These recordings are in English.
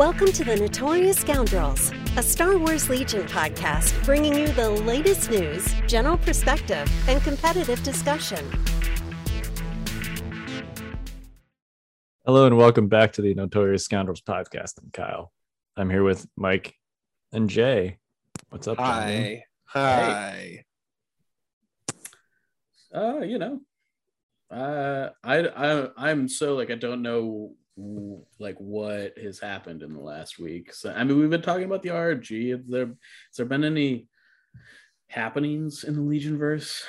Welcome to the Notorious Scoundrels, a Star Wars Legion podcast bringing you the latest news, general perspective, and competitive discussion. Hello and welcome back to the Notorious Scoundrels podcast. I'm Kyle. I'm here with Mike and Jay. What's up? gentlemen? Hi. Hi. Uh, you know, uh, I I I'm so like I don't know w- like what has happened in the last week. So I mean, we've been talking about the RG. Have there has there been any happenings in the Legion verse?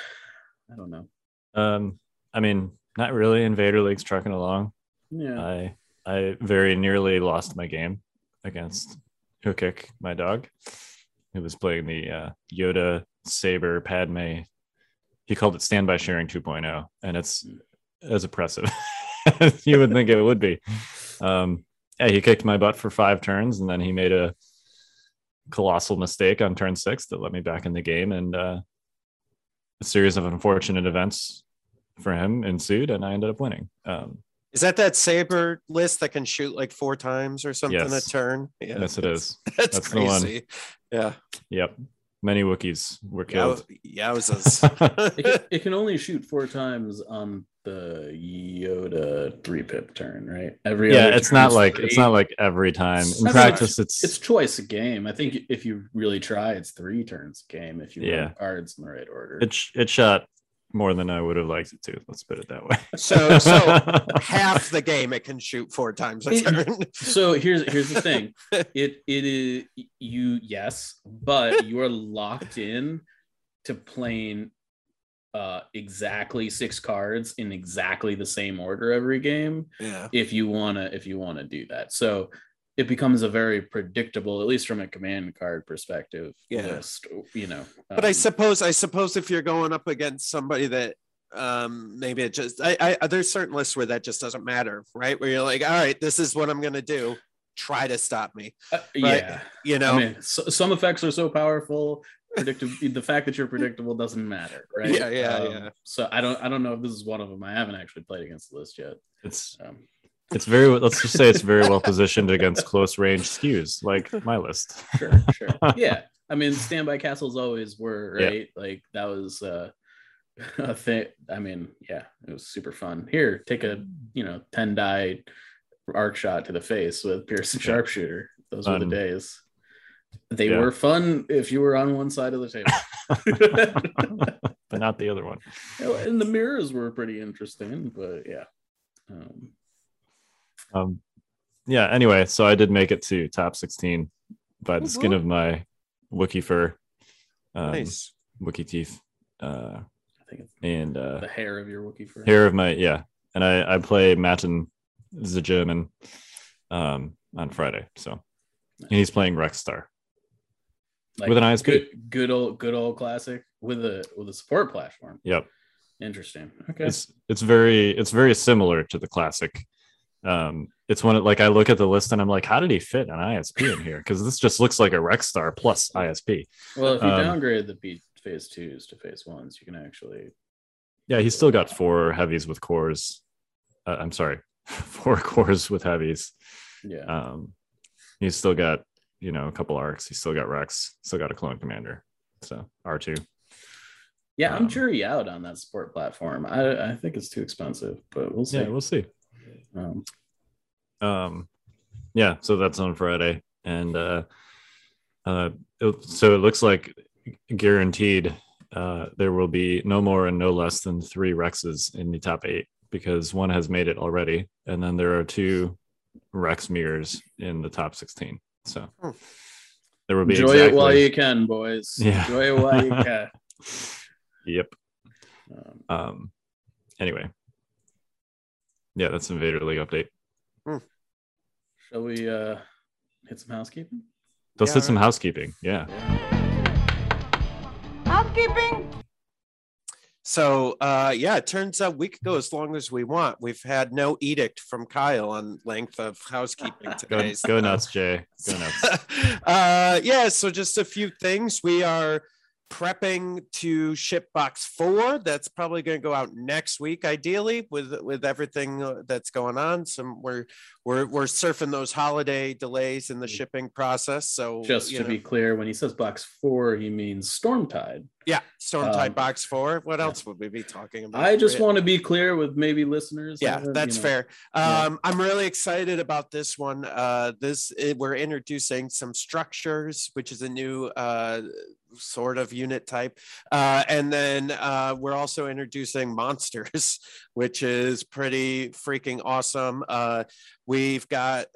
I don't know. Um, I mean, not really. Invader League's trucking along. Yeah, I I very nearly lost my game against Hookik, my dog, who was playing the uh, Yoda Saber Padme. He called it Standby Sharing 2.0, and it's as oppressive. you would think it would be. Um, yeah, he kicked my butt for five turns, and then he made a colossal mistake on turn six that let me back in the game, and uh, a series of unfortunate events for him ensued, and I ended up winning. Um, Is that that saber list that can shoot like four times or something Yes. a turn? Yeah, yes, it is. That's, That's the one. crazy. Yeah. Yep, many Wookiees were Yow- killed. Yowzas. it, can, it can only shoot four times on the Yoda three pip turn, right? Every yeah, other it's not like three. it's not like every time. In That's practice, not- it's it's choice a game. I think if you really try, it's three turns a game if you Yeah. run cards in the right order. it it shot more than I would have liked it to. Let's put it that way. so so half the game it can shoot four times a turn. so here's here's the thing it it is you yes but you are locked in to playing uh exactly six cards in exactly the same order every game yeah. if you want to if you want to do that so it becomes a very predictable at least from a command card perspective Yeah. list you know But I um, suppose I suppose if you're going up against somebody that um maybe it just I, I there's certain lists where that just doesn't matter, right? Where you're like, all right, this is what I'm gonna do. Try to stop me. uh, right? yeah You know, I mean, so, some effects are so powerful. Predictable. the fact that you're predictable doesn't matter, right? Um, Yeah, yeah, yeah. So I don't, I don't know if this is one of them. I haven't actually played against the list yet. It's Um, it's very let's just say it's very well positioned against close range skews like my list. sure, sure. Yeah. I mean, standby castles always were Yeah. right. Like that was uh, a thing. I mean, yeah, it was super fun. Here, take a you know ten die arc shot to the face with Pearson Yeah. sharpshooter. Those were the days. They Yeah. were fun if you were on one side of the table. but not the other one. And the mirrors were pretty interesting, but yeah. Um, Um, yeah. Anyway, so I did make it to top 16 by the skin of my Wookiee fur, um, nice. Wookiee teeth, uh, I think and uh, the hair of your Wookiee friend. hair of my yeah. And I I play Matten the German um on Friday, so and he's playing Rex Star. Like, with an ISP. Good, good old, good old classic with a with a support platform. Yep. Interesting. Okay. it's it's very it's very similar to the classic um it's one of like i look at the list and i'm like how did he fit an isp in here because this just looks like a rex star plus isp well, if you um, downgrade the P- phase twos to phase ones, you can actually. yeah he's still got four heavies with cores uh, i'm sorry four cores with heavies Yeah. um he's still got you know a couple arcs he's still got rex still got a clone commander so r2 yeah, I'm um, jury out on that support platform. I I think it's too expensive, but we'll see. yeah we'll see um, um yeah so that's on friday and uh uh it- so it looks like guaranteed uh there will be no more and no less than three rexes in the top eight because one has made it already and then there are two rex mirrors in the top 16 so Hmm. there will be enjoy exactly, it while you can, boys. Yeah. Enjoy it while you can. yep Um, um anyway yeah that's invader league update shall we uh hit some housekeeping? let's Yeah, hit some housekeeping yeah Housekeeping. So uh yeah, it turns out we could go as long as we want. We've had no edict from Kyle on length of housekeeping go, today. go so- nuts jay go nuts uh yeah, so just a few things. We are prepping to ship box four. That's probably going to go out next week, ideally, with with everything uh, that's going on. Some we're we're we're surfing those holiday delays in the shipping process. So Just to know, be clear, when he says box four, he means Stormtide. yeah, Stormtide um, box four. What yeah. else would we be talking about? I just want to be clear with maybe listeners. yeah you that's know. fair yeah. um i'm really excited about this one uh this it, we're introducing some structures which is a new uh sort of unit type. Uh and then uh we're also introducing monsters which is pretty freaking awesome. Uh we've got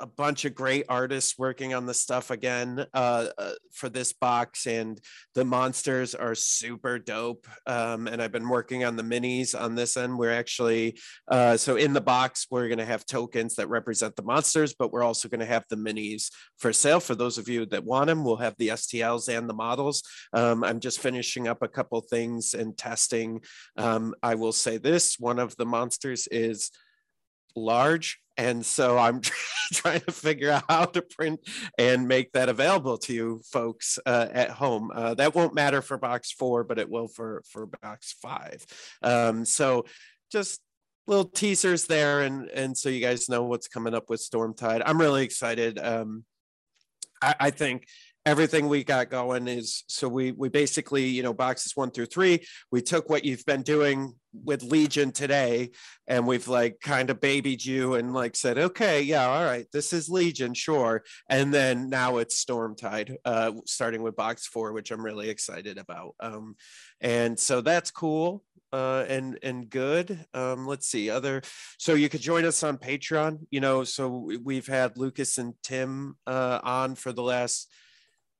a bunch of great artists working on the stuff again uh, uh, for this box, and the monsters are super dope. Um, and I've been working on the minis on this end. We're actually uh, so in the box, we're going to have tokens that represent the monsters, but we're also going to have the minis for sale. For those of you that want them, we'll have the STLs and the models. Um, I'm just finishing up a couple things and testing. Um, I will say this one of the monsters is large. And so I'm trying to figure out how to print and make that available to you folks uh, at home. Uh, that won't matter for box four, but it will for, for box five. Um, so just little teasers there. And, and so you guys know what's coming up with Storm Tide. I'm really excited. Um, I, I think everything we got going is so we we basically you know boxes one through three we took what you've been doing with legion today and we've like kind of babied you and like said okay yeah all right this is legion sure and then now it's stormtide uh starting with box four which i'm really excited about um and so that's cool uh, and and good. Um, let's see other. So you could join us on Patreon. You know, so we- we've had Lucas and Tim uh, on for the last,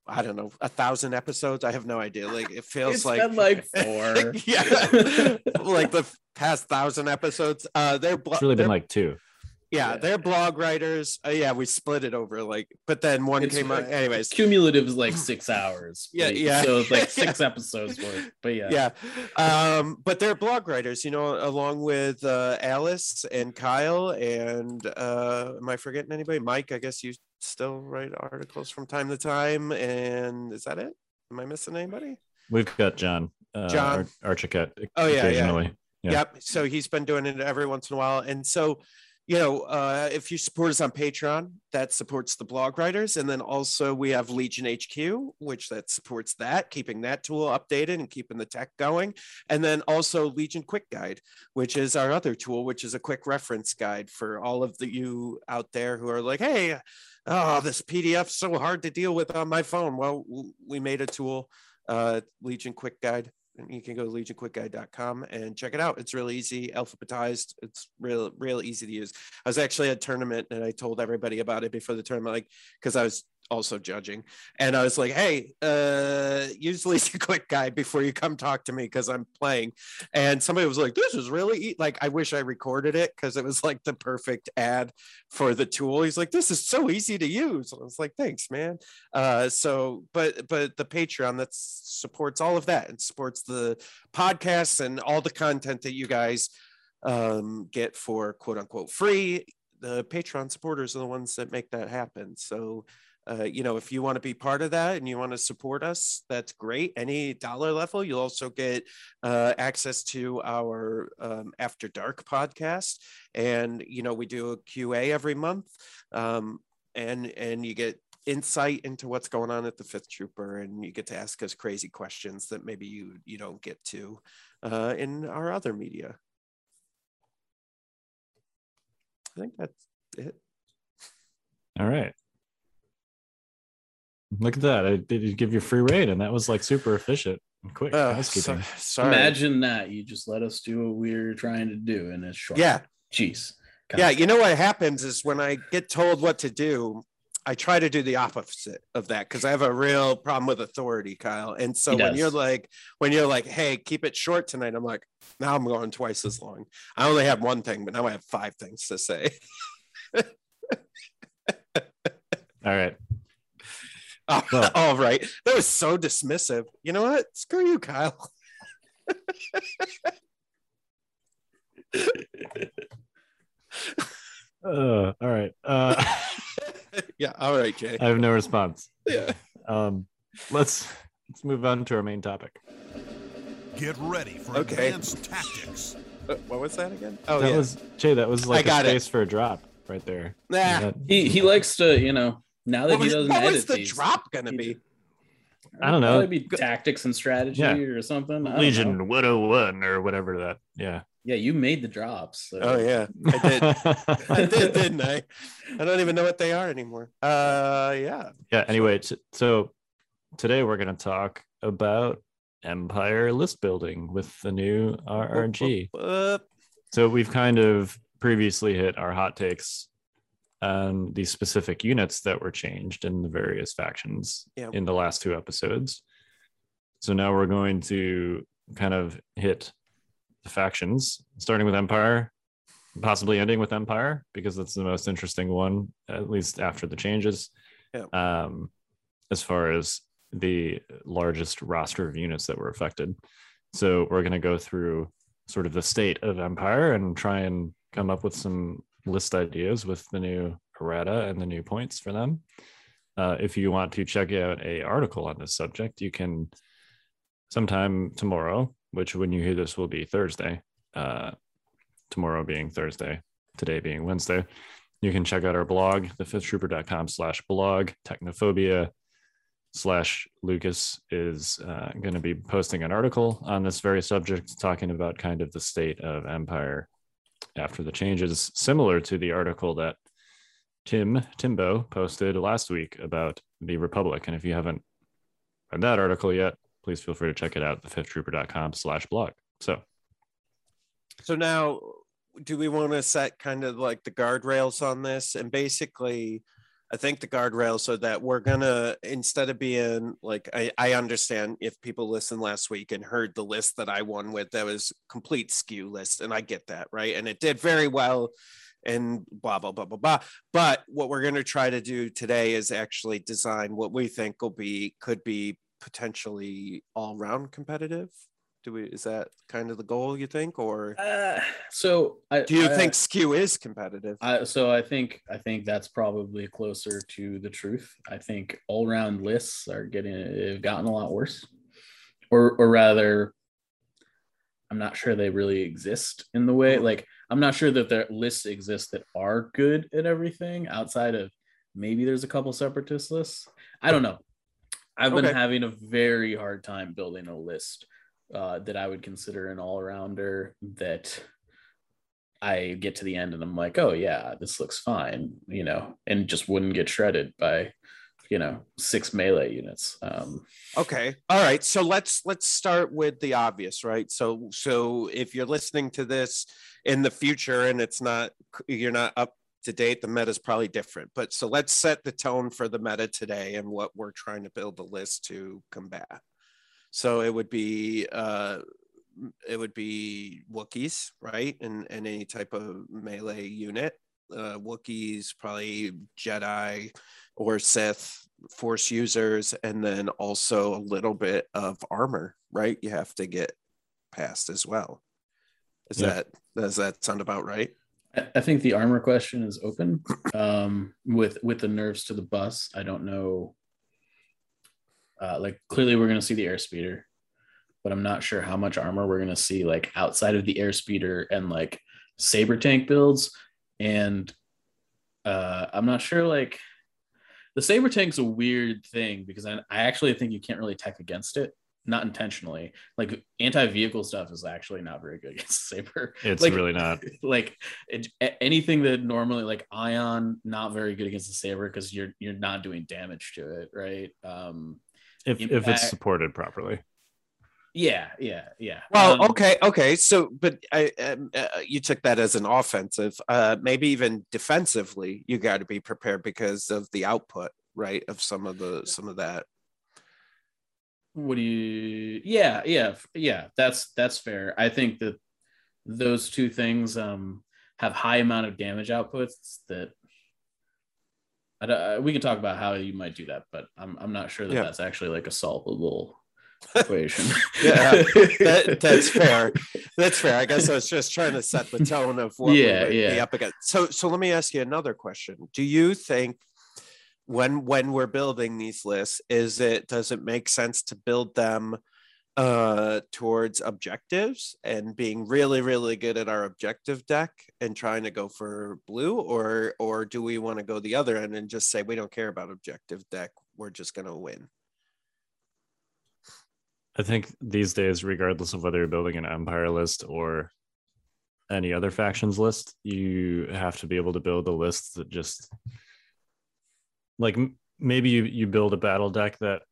I don't know, a thousand episodes. I have no idea. Like it feels It's like been like four. yeah, like the past thousand episodes. Uh, they're blo- It's really been they're- like two. Yeah, Yeah. they're blog writers. Uh, yeah, we split it over like, but then one It's came out. like- Anyways, Cumulative is like six hours. Yeah, like, yeah. So it's like Yeah. six episodes worth. But yeah. yeah um but they're blog writers you know along with uh alice and kyle and uh am i forgetting anybody mike i guess you still write articles from time to time and is that it am i missing anybody We've got John. Uh, John. Ar- Archicat. Oh, yeah, yeah. Yeah. Yep. So he's been doing it every once in a while. And so, you know, uh, if you support us on Patreon, that supports the blog writers. And then also we have Legion HQ, which that supports that, keeping that tool updated and keeping the tech going. And then also Legion Quick Guide, which is our other tool, which is a quick reference guide for all of the you out there who are like, hey, oh, this PDF's so hard to deal with on my phone. Well, we made a tool, uh, Legion Quick Guide you can go to legionquickguide.com and check it out. It's really easy, alphabetized. It's real, real easy to use. I was actually at a tournament and I told everybody about it before the tournament, like because I was also judging, and I was like, "Hey, uh, use Legion Quick Guide before you come talk to me because I'm playing." And somebody was like, "This is really e-. like I wish I recorded it because it was like the perfect ad for the tool." He's like, "This is so easy to use." I was like, "Thanks, man." Uh, so, but but the Patreon that supports all of that and supports the podcasts and all the content that you guys um, get for quote unquote free. The Patreon supporters are the ones that make that happen. So, uh, you know, if you want to be part of that and you want to support us, that's great. Any dollar level, you'll also get uh, access to our um, After Dark podcast, and you know, we do a QA every month, um, and and you get insight into what's going on at the Fifth Trooper, and you get to ask us crazy questions that maybe you you don't get to uh, in our other media. I think that's it. All right. Look at that. I did give you a free raid, and that was like super efficient and quick Uh, so- sorry. Imagine that. You just let us do what we were trying to do in a short. Yeah. Jeez. Yeah, you know what happens is when I get told what to do, I try to do the opposite of that because I have a real problem with authority, Kyle. And so when you're like, when you're like, hey, keep it short tonight, I'm like, now I'm going twice as long. I only have one thing, but now I have five things to say. All right. Oh, Well- all right. That was so dismissive. You know what? Screw you, Kyle. Uh, all right. Uh, yeah. All right, Jay. I have no response. Yeah. Um, let's let's move on to our main topic. Get ready for Okay. advanced tactics. Uh, what was that again? Oh that yeah. was Jay. That was like a got it. space for a drop right there. Nah. That- He he likes to, you know, now that What he was, doesn't what edit was the these, drop gonna be? I don't know. It'd be tactics and strategy Yeah. or something. I don't know. Legion 101 or whatever that. Yeah. Yeah, you made the drops. so- Oh yeah, I did. I did, didn't I? I don't even know what they are anymore. Uh, yeah. yeah. Anyway, t- so today we're going to talk about Empire list building with the new RRG. Uh, So we've kind of previously hit our hot takes on the specific units that were changed in the various factions Yeah. in the last two episodes. So now we're going to kind of hit the factions, starting with Empire, possibly ending with Empire because that's the most interesting one, at least after the changes. Yeah. Um, as far as the largest roster of units that were affected. So we're going to go through sort of the state of Empire and try and come up with some list ideas with the new errata and the new points for them. Uh, if you want to check out a article on this subject, you can sometime tomorrow, which when you hear this will be Thursday. Uh, tomorrow being Thursday, today being Wednesday. You can check out our blog, thefifthtrooper.com slash blog, technophobia slash Lucas is uh, going to be posting an article on this very subject, talking about kind of the state of Empire after the changes, similar to the article that Tim Timbo posted last week about the Republic. And if you haven't read that article yet, please feel free to check it out, thefifthtrooper.com slash blog. So so now, do we want to set kind of like the guardrails on this? And basically, I think the guardrails so that we're gonna instead of being like I, I understand if people listened last week and heard the list that I won with that was complete skew list, and I get that right, and it did very well, and blah blah blah blah blah. But what we're gonna try to do today is actually design what we think will be could be potentially all round competitive. Do we? Is that kind of the goal you think, or Uh, so I, do you I- think skew is competitive? I, so I think I think that's probably closer to the truth. I think all round lists are getting have gotten a lot worse, or or rather, I'm not sure they really exist in the way. Like I'm not sure that there lists exist that are good at everything outside of maybe there's a couple separatist lists. I don't know. I've been Okay. having a very hard time building a list uh, that I would consider an all rounder that I get to the end and I'm like, oh yeah, this looks fine, you know, and just wouldn't get shredded by, you know, six melee units. Um, Okay. All right. So let's let's start with the obvious, right? So so if you're listening to this in the future and it's not you're not up to date, the meta is probably different. But so let's set the tone for the meta today and what we're trying to build the list to combat. So it would be uh it would be Wookiees, right? And and any type of melee unit. Uh Wookiees, probably Jedi or Sith force users and then also a little bit of armor right you have to get past as well is Yeah. that does that sound about right I, I think the armor question is open um, with with the nerves to the bus. I don't know. Uh, like clearly, we're going to see the airspeeder, but I'm not sure how much armor we're going to see like outside of the airspeeder and like saber tank builds. And uh, I'm not sure like the saber tank's a weird thing because I, I actually think you can't really tech against it not intentionally like anti-vehicle stuff is actually not very good against saber it's Like- really not. like it, anything that normally like ion not very good against the saber because you're you're not doing damage to it right um If, if it's supported properly. yeah yeah yeah. Well Um, okay okay so but i um, uh, you took that as an offensive uh maybe even defensively you got to be prepared because of the output right of some of the some of that. What do you yeah yeah yeah that's that's fair. I think that those two things um have high amount of damage outputs that I don't- we can talk about how you might do that but i'm, I'm not sure that Yeah. that's actually like a solvable equation Yeah, that, that's fair. That's fair. I guess I was just trying to set the tone of what Yeah, we yeah. up against. So, so let me ask you another question. Do you think when when we're building these lists is it does it make sense to build them uh towards objectives and being really really good at our objective deck and trying to go for blue or or do we want to go the other end and just say we don't care about objective deck. We're just going to win. I think these days, regardless of whether you're building an empire list or any other factions list, you have to be able to build a list that just like maybe you you build a battle deck that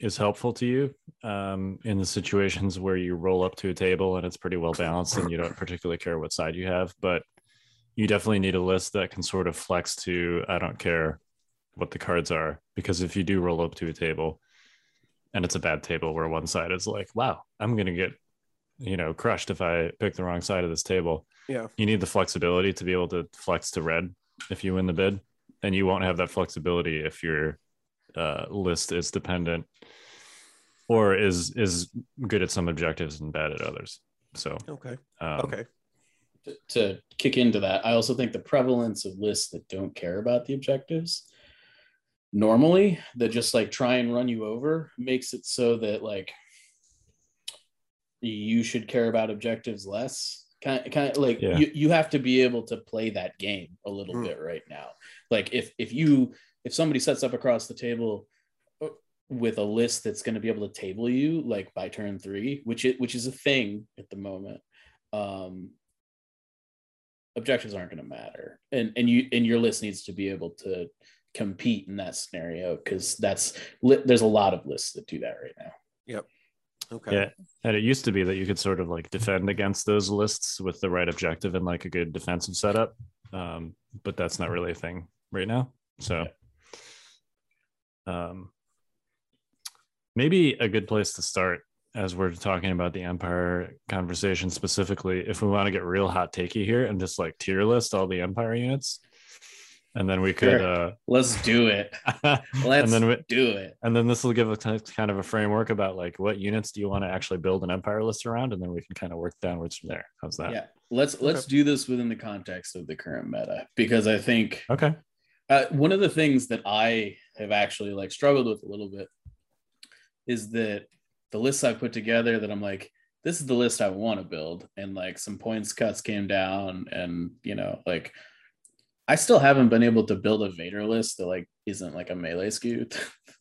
is helpful to you um, in the situations where you roll up to a table and it's pretty well balanced and you don't particularly care what side you have, but you definitely need a list that can sort of flex to I don't care what the cards are because if you do roll up to a table and it's a bad table where one side is like, wow, I'm going to get, you know, crushed if I pick the wrong side of this table. Yeah. You need the flexibility to be able to flex to red if you win the bid. And you won't have that flexibility if your uh, list is dependent or is is good at some objectives and bad at others. So okay um, okay to, to kick into that, I also think the prevalence of lists that don't care about the objectives normally that just like try and run you over makes it so that like you should care about objectives less kind of, kind of like Yeah. you, you have to be able to play that game a little Hmm. bit right now like if if you if somebody sets up across the table uh, with a list that's going to be able to table you like by turn three which it which is a thing at the moment um objectives aren't going to matter and and you and your list needs to be able to compete in that scenario because that's li- there's a lot of lists that do that right now Yep. okay Yeah. And it used to be that you could sort of like defend against those lists with the right objective and like a good defensive setup. Um, but that's not really a thing right now. So um, maybe a good place to start as we're talking about the Empire conversation specifically, if we want to get real hot takey here and just like tier list all the Empire units. And then we could uh let's do it and let's then we, do it and then this will give a kind kind of a framework about like what units do you want to actually build an empire list around, and then we can kind of work downwards from there. How's that? yeah let's let's do this within the context of the current meta because i think Okay. uh, one of the things that I have actually like struggled with a little bit is that the lists I've put together that I'm like, this is the list I want to build, and like some points cuts came down, and you know, like I still haven't been able to build a Vader list that like isn't like a melee skew.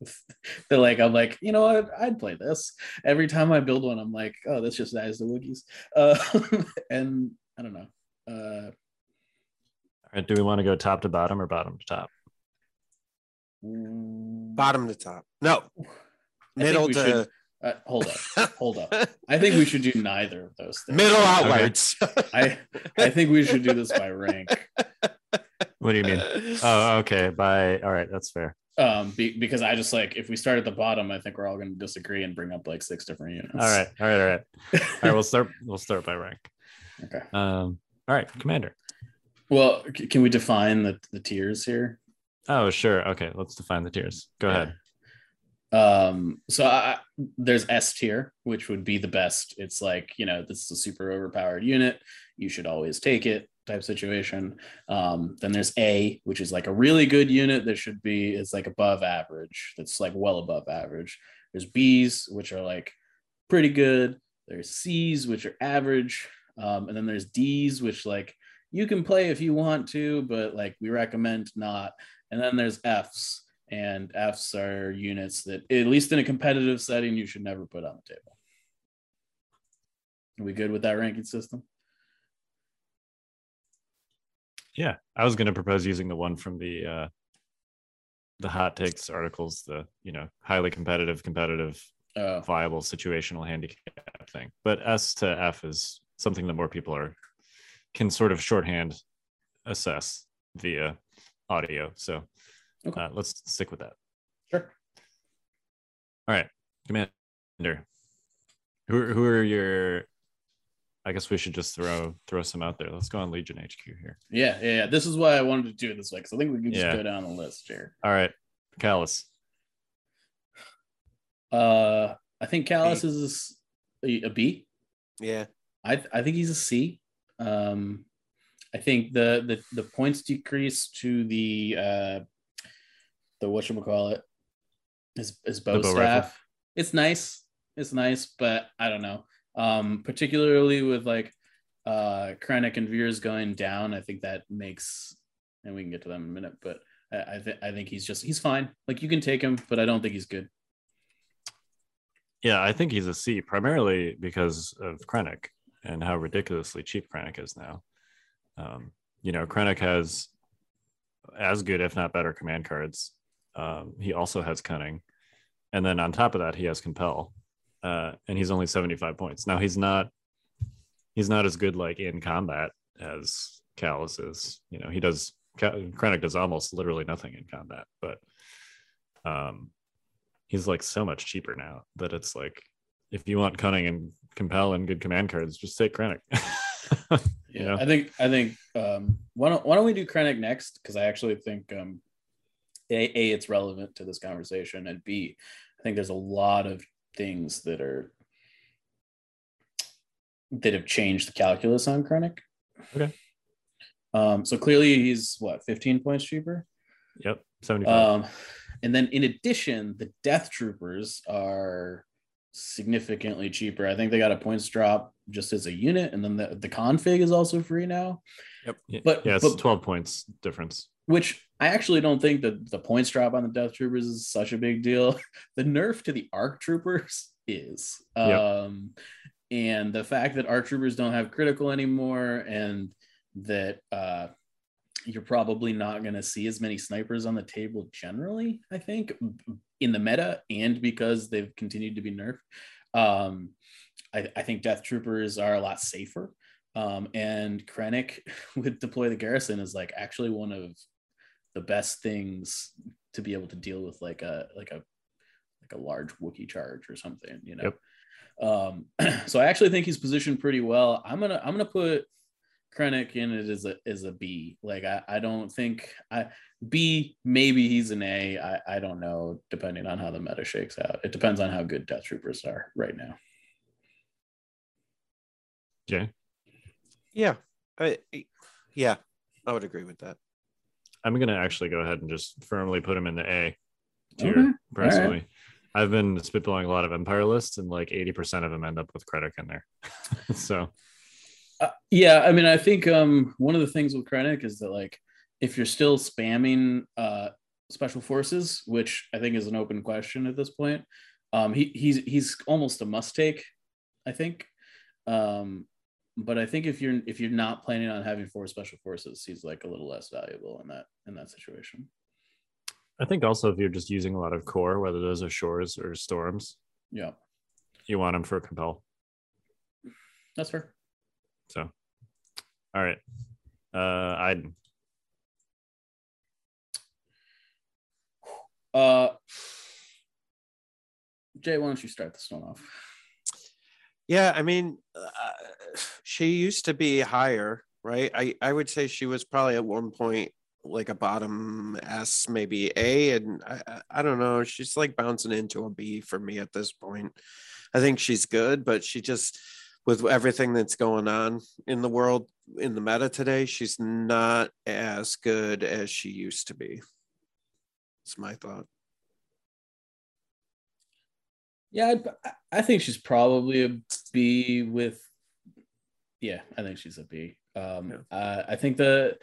that like I'm like, you know what, I'd play this. Every time I build one, I'm like, oh, this just dies the Wookiees. Uh, and I don't know. Uh, All right. Do we want to go top to bottom or bottom to top? Bottom to top no middle to should- Uh, hold up, hold up. I think we should do neither of those things. middle outwards I I think we should do this by rank, What do you mean? Oh, okay. By all right, that's fair. um, be, because I just like if we start at the bottom, I think we're all going to disagree and bring up like six different units. All right, all right, all right. All right, we'll start. We'll start by rank. Okay. Um. All right, commander. Well, c- can we define the the tiers here? Oh, sure. Okay, let's define the tiers. Go ahead. Um, so I, there's S tier, which would be the best. It's like, you know, this is a super overpowered unit. You should always take it type situation. Um, then there's A, which is like a really good unit that should be, it's like above average. That's like well above average. There's B's, which are like pretty good. There's C's, which are average. Um, and then there's D's, which like you can play if you want to, but like we recommend not. And then there's F's, and F's are units that, at least in a competitive setting, you should never put on the table. Are we good with that ranking system? Yeah, I was going to propose using the one from the uh, the hot takes articles, the you know highly competitive, competitive, Oh, viable situational handicap thing. But S to F is something that more people are can sort of shorthand assess via audio. So Okay. uh, let's stick with that. sure. All right, Commander. Who are, who are your? I guess we should just throw throw some out there. Let's go on Legion HQ here. Yeah, yeah, yeah. This is why I wanted to do it this way because I think we can just Yeah. go down the list here. All right, Kallus. Uh, I think Kallus is a, a B. yeah I I think he's a C. Um, I think the the the points decrease to the uh, the what should we call it his his bow bow staff. rifle? It's nice. It's nice, but I don't know. Um, particularly with like uh Krennic and Veers going down, I think that makes and we can get to them in a minute, but I, I think I think he's just he's fine. Like you can take him, but I don't think he's good. Yeah, I think he's a C primarily because of Krennic and how ridiculously cheap Krennic is now. Um, you know, Krennic has as good, if not better, command cards. Um, he also has cunning, and then on top of that, he has compel, uh, and he's only seventy five points. Now he's not he's not as good like in combat as Kallus is. You know, he does Krennic does almost literally nothing in combat, but um, he's like so much cheaper now that it's like if you want cunning and compel and good command cards, just take Krennic. you know? I think I think um, why don't why don't we do Krennic next? Because I actually think um, a, a it's relevant to this conversation, and b I think there's a lot of things that are that have changed the calculus on Krennic. Okay. Um, so clearly he's what 15 points cheaper. Yep, seventy five. Um, and then in addition, the Death Troopers are significantly cheaper. I think they got a points drop just as a unit, and then the, the config is also free now. Yep. but- yeah, it's but- twelve points difference. Which I actually don't think that the points drop on the Death Troopers is such a big deal. The nerf to the Arc Troopers is. Yep. Um, and the fact that Arc Troopers don't have critical anymore and that uh, you're probably not going to see as many snipers on the table generally, I think, in the meta and because they've continued to be nerfed. Um, I, I think Death Troopers are a lot safer. Um, and Krennic with Deploy the Garrison is like actually one of the best things to be able to deal with like a like a like a large Wookiee charge or something, you know. Um, so I actually think he's positioned pretty well. I'm gonna I'm gonna put Krennic in it as a as a B. Like I, I don't think I B maybe he's an A. I, I don't know, depending on how the meta shakes out. It depends on how good Death Troopers are right now. Jay, Yeah. I, yeah, I would agree with that. I'm gonna actually go ahead and just firmly put him in the A tier Okay, personally. I've been spitballing a lot of Empire lists, and like 80% of them end up with Krennic in there. so Uh, yeah, I mean, I think um, one of the things with Krennic is that like if you're still spamming uh, special forces, which I think is an open question at this point, um, he he's he's almost a must take, I think. Um, but I think if you're if you're not planning on having four special forces, he's like a little less valuable in that in that situation. I think also if you're just using a lot of core, whether those are shores or storms, Yeah, you want them for compel. that's fair. So, all right. Uh, I Uh, Jay, why don't you start this one off? Yeah, I mean, uh, she used to be higher, right? I I would say she was probably at one point like a bottom S, maybe A, and I I- I don't know. She's like bouncing into a B for me at this point. I think she's good, but she just with everything that's going on in the world in the meta today, she's not as good as she used to be. It's my thought. Yeah, I, I think she's probably a B with. Yeah, I think she's a B. Um, uh, I think the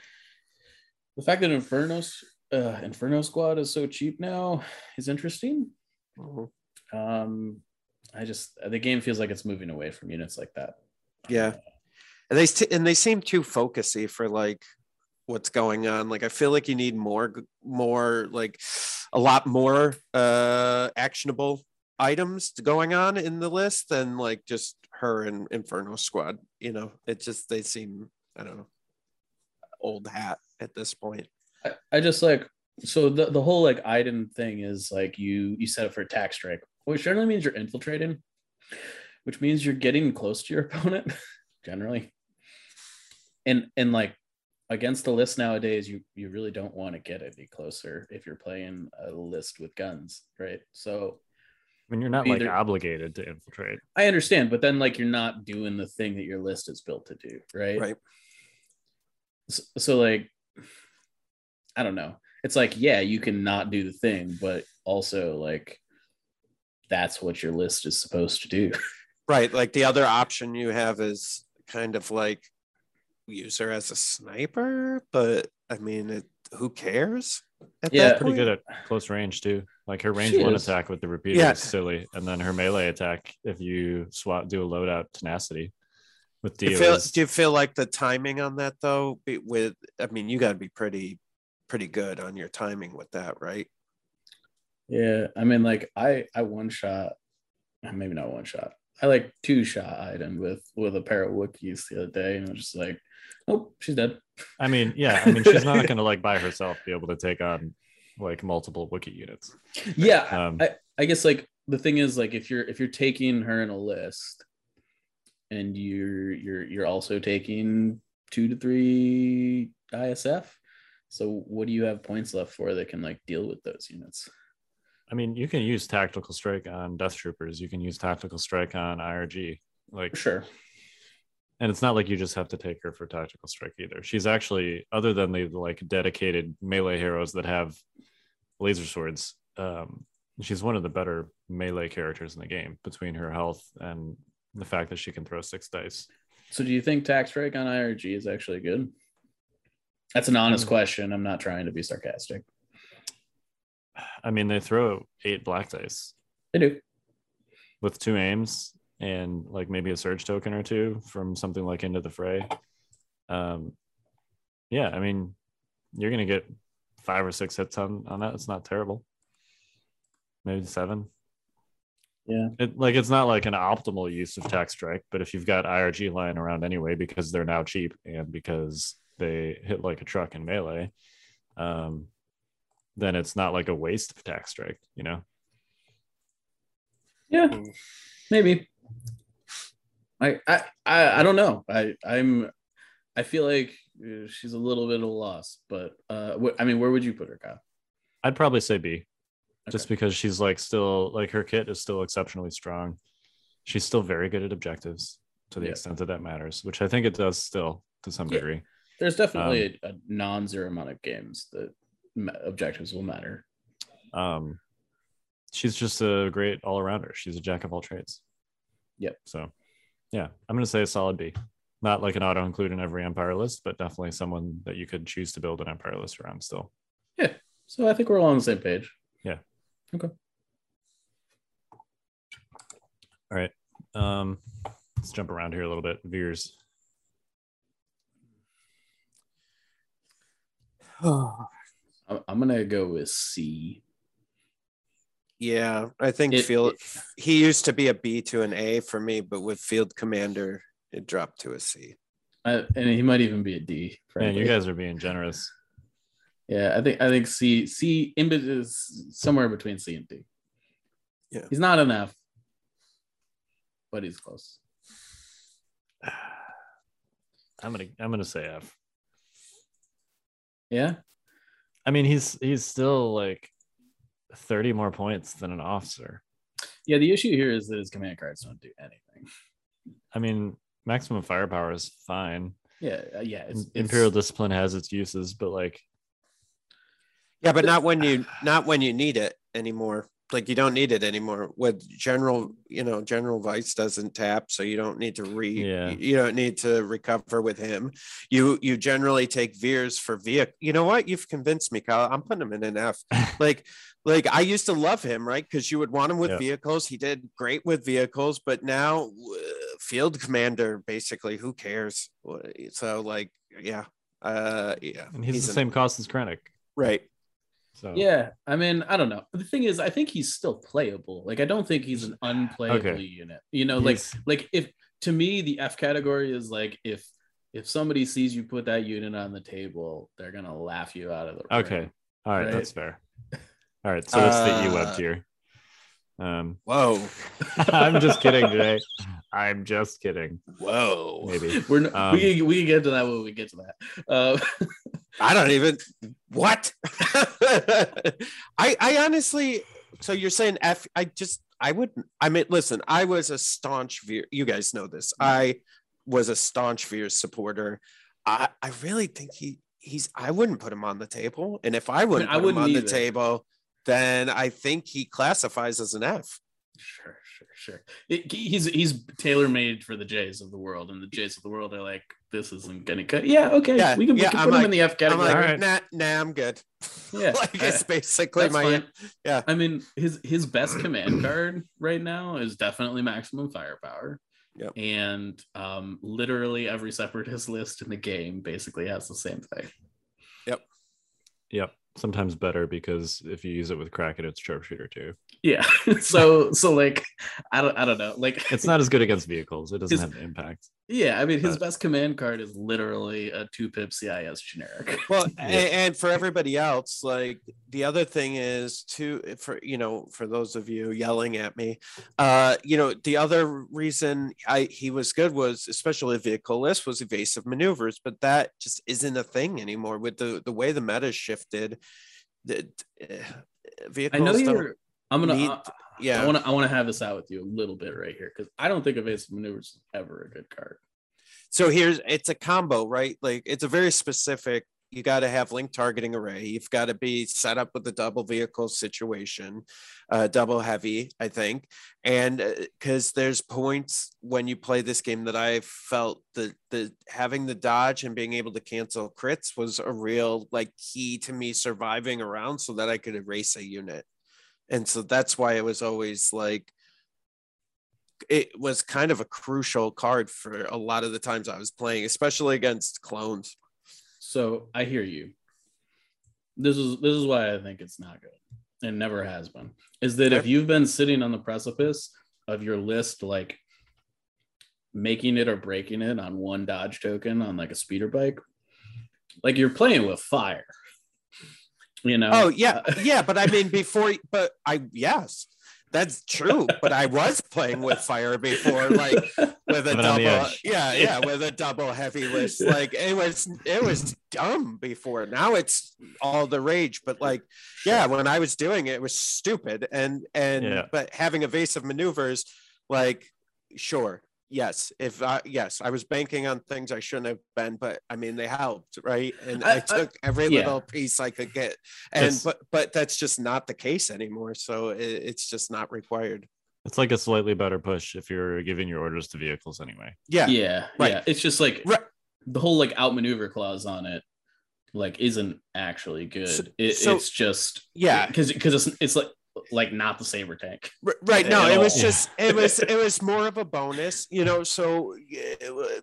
the fact that Inferno's uh, Inferno Squad is so cheap now is interesting. Mhm. Um, I just the game feels like it's moving away from units like that. Yeah. and they st- and they seem too focusy for like what's going on like i feel like you need more more like a lot more uh actionable items going on in the list than like just her and inferno squad you know it just they seem i don't know old hat at this point I, I just like so the, the whole like Iden thing is like you you set it for attack strike, which generally means you're infiltrating, which means you're getting close to your opponent generally. And and like against the list nowadays, you you really don't want to get any closer if you're playing a list with guns, right? So mean, you're not like Either- obligated to infiltrate. I understand, but then like you're not doing the thing that your list is built to do, right? right so, so like i don't know it's like yeah you can not do the thing but also like that's what your list is supposed to do Right. Like the other option you have is kind of like use her as a sniper, but I mean, it, who cares? At Yeah. that Pretty good at close range too. Like her range She one is. attack with the repeater Yeah. is silly, and then her melee attack if you swap do a loadout tenacity with Do you feel, is... do you feel like the timing on that though? With, I mean, you got to be pretty, pretty good on your timing with that, right? yeah i mean like i i one shot uh, maybe not one shot i like two shot Iden with with a pair of Wookiees the other day and i was just like oh she's dead I mean, yeah, I mean, she's not going to like by herself be able to take on like multiple Wookiee units. yeah Um, I, I guess like the thing is like if you're if you're taking her in a list and you're you're you're also taking two to three ISF. So what do you have points left for that can like deal with those units? I mean, you can use tactical strike on Death Troopers. You can use tactical strike on IRG. Like, sure. And it's not like you just have to take her for tactical strike either. She's actually, other than the like dedicated melee heroes that have laser swords, um, she's one of the better melee characters in the game between her health and the fact that she can throw six dice. So do you think tac strike on IRG is actually good? That's an honest Um, question. I'm not trying to be sarcastic. I mean, they throw eight black dice They do. with two aims and like maybe a surge token or two from something like into the fray. Um, yeah, I mean, you're gonna get five or six hits on on that. It's not terrible. Maybe seven. Yeah. It like it's not like an optimal use of tac strike, but if you've got IRG lying around anyway because they're now cheap and because they hit like a truck in melee, um, then it's not like a waste of tac strike, you know. Yeah, maybe. I, I I I don't know. I I'm I feel like uh, she's a little bit of a loss, but uh, wh- I mean, where would you put her, Kyle? I'd probably say B, just because she's like still like her kit is still exceptionally strong. She's still very good at objectives to the Yeah. extent that that matters, which I think it does still to some Yeah. degree. There's definitely a, a non-zero amount of games that objectives will matter. Um, she's just a great all arounder. She's a jack of all trades. Yep. So, yeah, I'm gonna say a solid B. Not like an auto include in every Empire list, but definitely someone that you could choose to build an Empire list around still. Yeah. So I think we're all on the same page. Yeah. Okay. All right. Um, let's jump around here a little bit. Veers. I'm, I'm gonna go with C. Yeah, I think It- field. it- he used to be a B to an A for me, but with field commander, it dropped to a C. Uh, and he might even be a D. Man, you guys are being generous. Yeah, I think I think C C in bet- is somewhere between C and D. Yeah. he's not an F, but he's close. I'm gonna I'm gonna say F. Yeah, I mean, he's he's still like 30 more points than an officer. yeah. The issue here is that his command cards don't do anything. I mean, maximum firepower is fine. Yeah, uh, yeah. It's, Imperial it's- discipline has its uses, but like Yeah, but not when you not when you need it anymore. Like you don't need it anymore. With general, you know, General Weiss doesn't tap, so you don't need to re. Yeah. You don't need to recover with him. You you generally take Veers for vehicle. You know what? You've convinced me, Kyle. I'm putting him in an F. like like I used to love him, right? Because you would want him with Yeah. vehicles. He did great with vehicles, but now uh, field commander, basically, who cares? So like, yeah, uh, yeah, and he's, the an- same cost as Krennic. right. So Yeah, I mean, I don't know. The thing is, I think he's still playable. Like, I don't think he's an unplayable Okay. unit. You know, like, He's- like if to me the F category is like if if somebody sees you put that unit on the table, they're gonna laugh you out of the room. okay. All right, Right. that's fair. All right, so it's the E Uh, web tier. Um Whoa. I'm just kidding, Jay. I'm just kidding. Whoa. Maybe. We're not, Um, we can, we can get to that when we get to that. Uh, I don't even what I I honestly so you're saying F I just I would I mean listen, I was a staunch Veer you guys know this. I was a staunch Veer supporter. I I really think he he's I wouldn't put him on the table. And if I wouldn't I put him wouldn't on the table, then I think he classifies as an F. Sure, sure, sure. It- he's he's tailor made for the Jays of the world, and the Jays of the world are like, this isn't gonna cut. Yeah, okay, Yeah, we can, we can I'm put him in the F I'm category. like, Alright. nah, nah, I'm good. Yeah, like I- it's basically my fine. yeah. I mean, his his best command card right now is definitely maximum firepower. Yep. And um, literally every separatist list in the game basically has the same thing. Yep. Yep. Sometimes better because if you use it with Kraken, it's sharpshooter too. Yeah. so so like I don't I don't know. Like It's not as good against vehicles. It doesn't have the impact. Yeah, I mean his best command card is literally a two pip CIS generic. Well, Yeah. and for everybody else, like the other thing is to for you know for those of you yelling at me, uh, you know the other reason I he was good was especially vehicle list was evasive maneuvers, but that just isn't a thing anymore with the the way the meta shifted. The uh, I know you're I'm gonna need- I- yeah. I want to I want to have this out with you a little bit right here because I don't think evasive maneuvers ever a good card. so here's it's a combo right like it's a very specific you got to have link targeting array you've got to be set up with a double vehicle situation uh double heavy i think and because there's points when you play this game that i felt that the having the dodge and being able to cancel crits was a real like key to me surviving around so that i could erase a unit and so that's why it was always like it was kind of a crucial card for a lot of the times I was playing, especially against clones. So I hear you. This is this is why I think it's not good. It never has been. Is that if you've been sitting on the precipice of your list, like making it or breaking it on one dodge token on like a speeder bike, like you're playing with fire. You know? Oh yeah, Uh, yeah, but I mean before, but I yes, that's true. But I was playing with fire before, like with a Living on the double, edge. yeah, yeah, with a double heavy list. Like it was, it was dumb before. Now it's all the rage. But like, yeah, when I was doing it, it was stupid. And and Yeah. but having evasive maneuvers, like, sure. Yes, if I yes, I was banking on things I shouldn't have been, but I mean they helped, right? And I- I, I- took every yeah. little piece I could get, and Yes. but but that's just not the case anymore. So it, it's just not required. It's like a slightly better push if you're giving your orders to vehicles anyway. Yeah, yeah, Right. yeah. It's just like Right. the whole like outmaneuver clause on it, like isn't actually good. So- it, so- it's just yeah. because because it's it's like like not the saber tank. Right no it was just it was it was more of a bonus you know so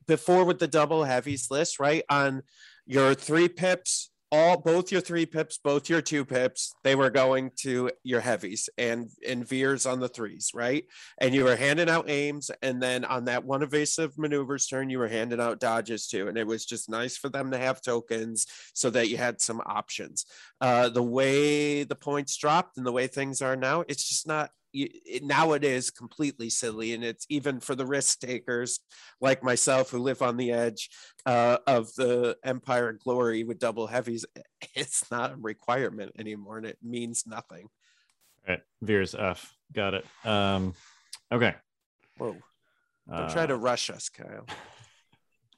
before with the double heavies list right on your three pips all both your three pips both your two pips they were going to your heavies and and veers on the threes right and you were handing out aims and then on that one evasive maneuvers turn you were handing out dodges too and it was just nice for them to have tokens so that you had some options uh, the way the points dropped and the way things are now, it's just not. You- It, now it is completely silly, and it's even for the risk takers like myself who live on the edge uh, of the empire glory with double heavies. It's not a requirement anymore, and it means nothing. All right. Veers F. Got it. Um, okay. Whoa! Don't try to Uh, rush us, Kyle.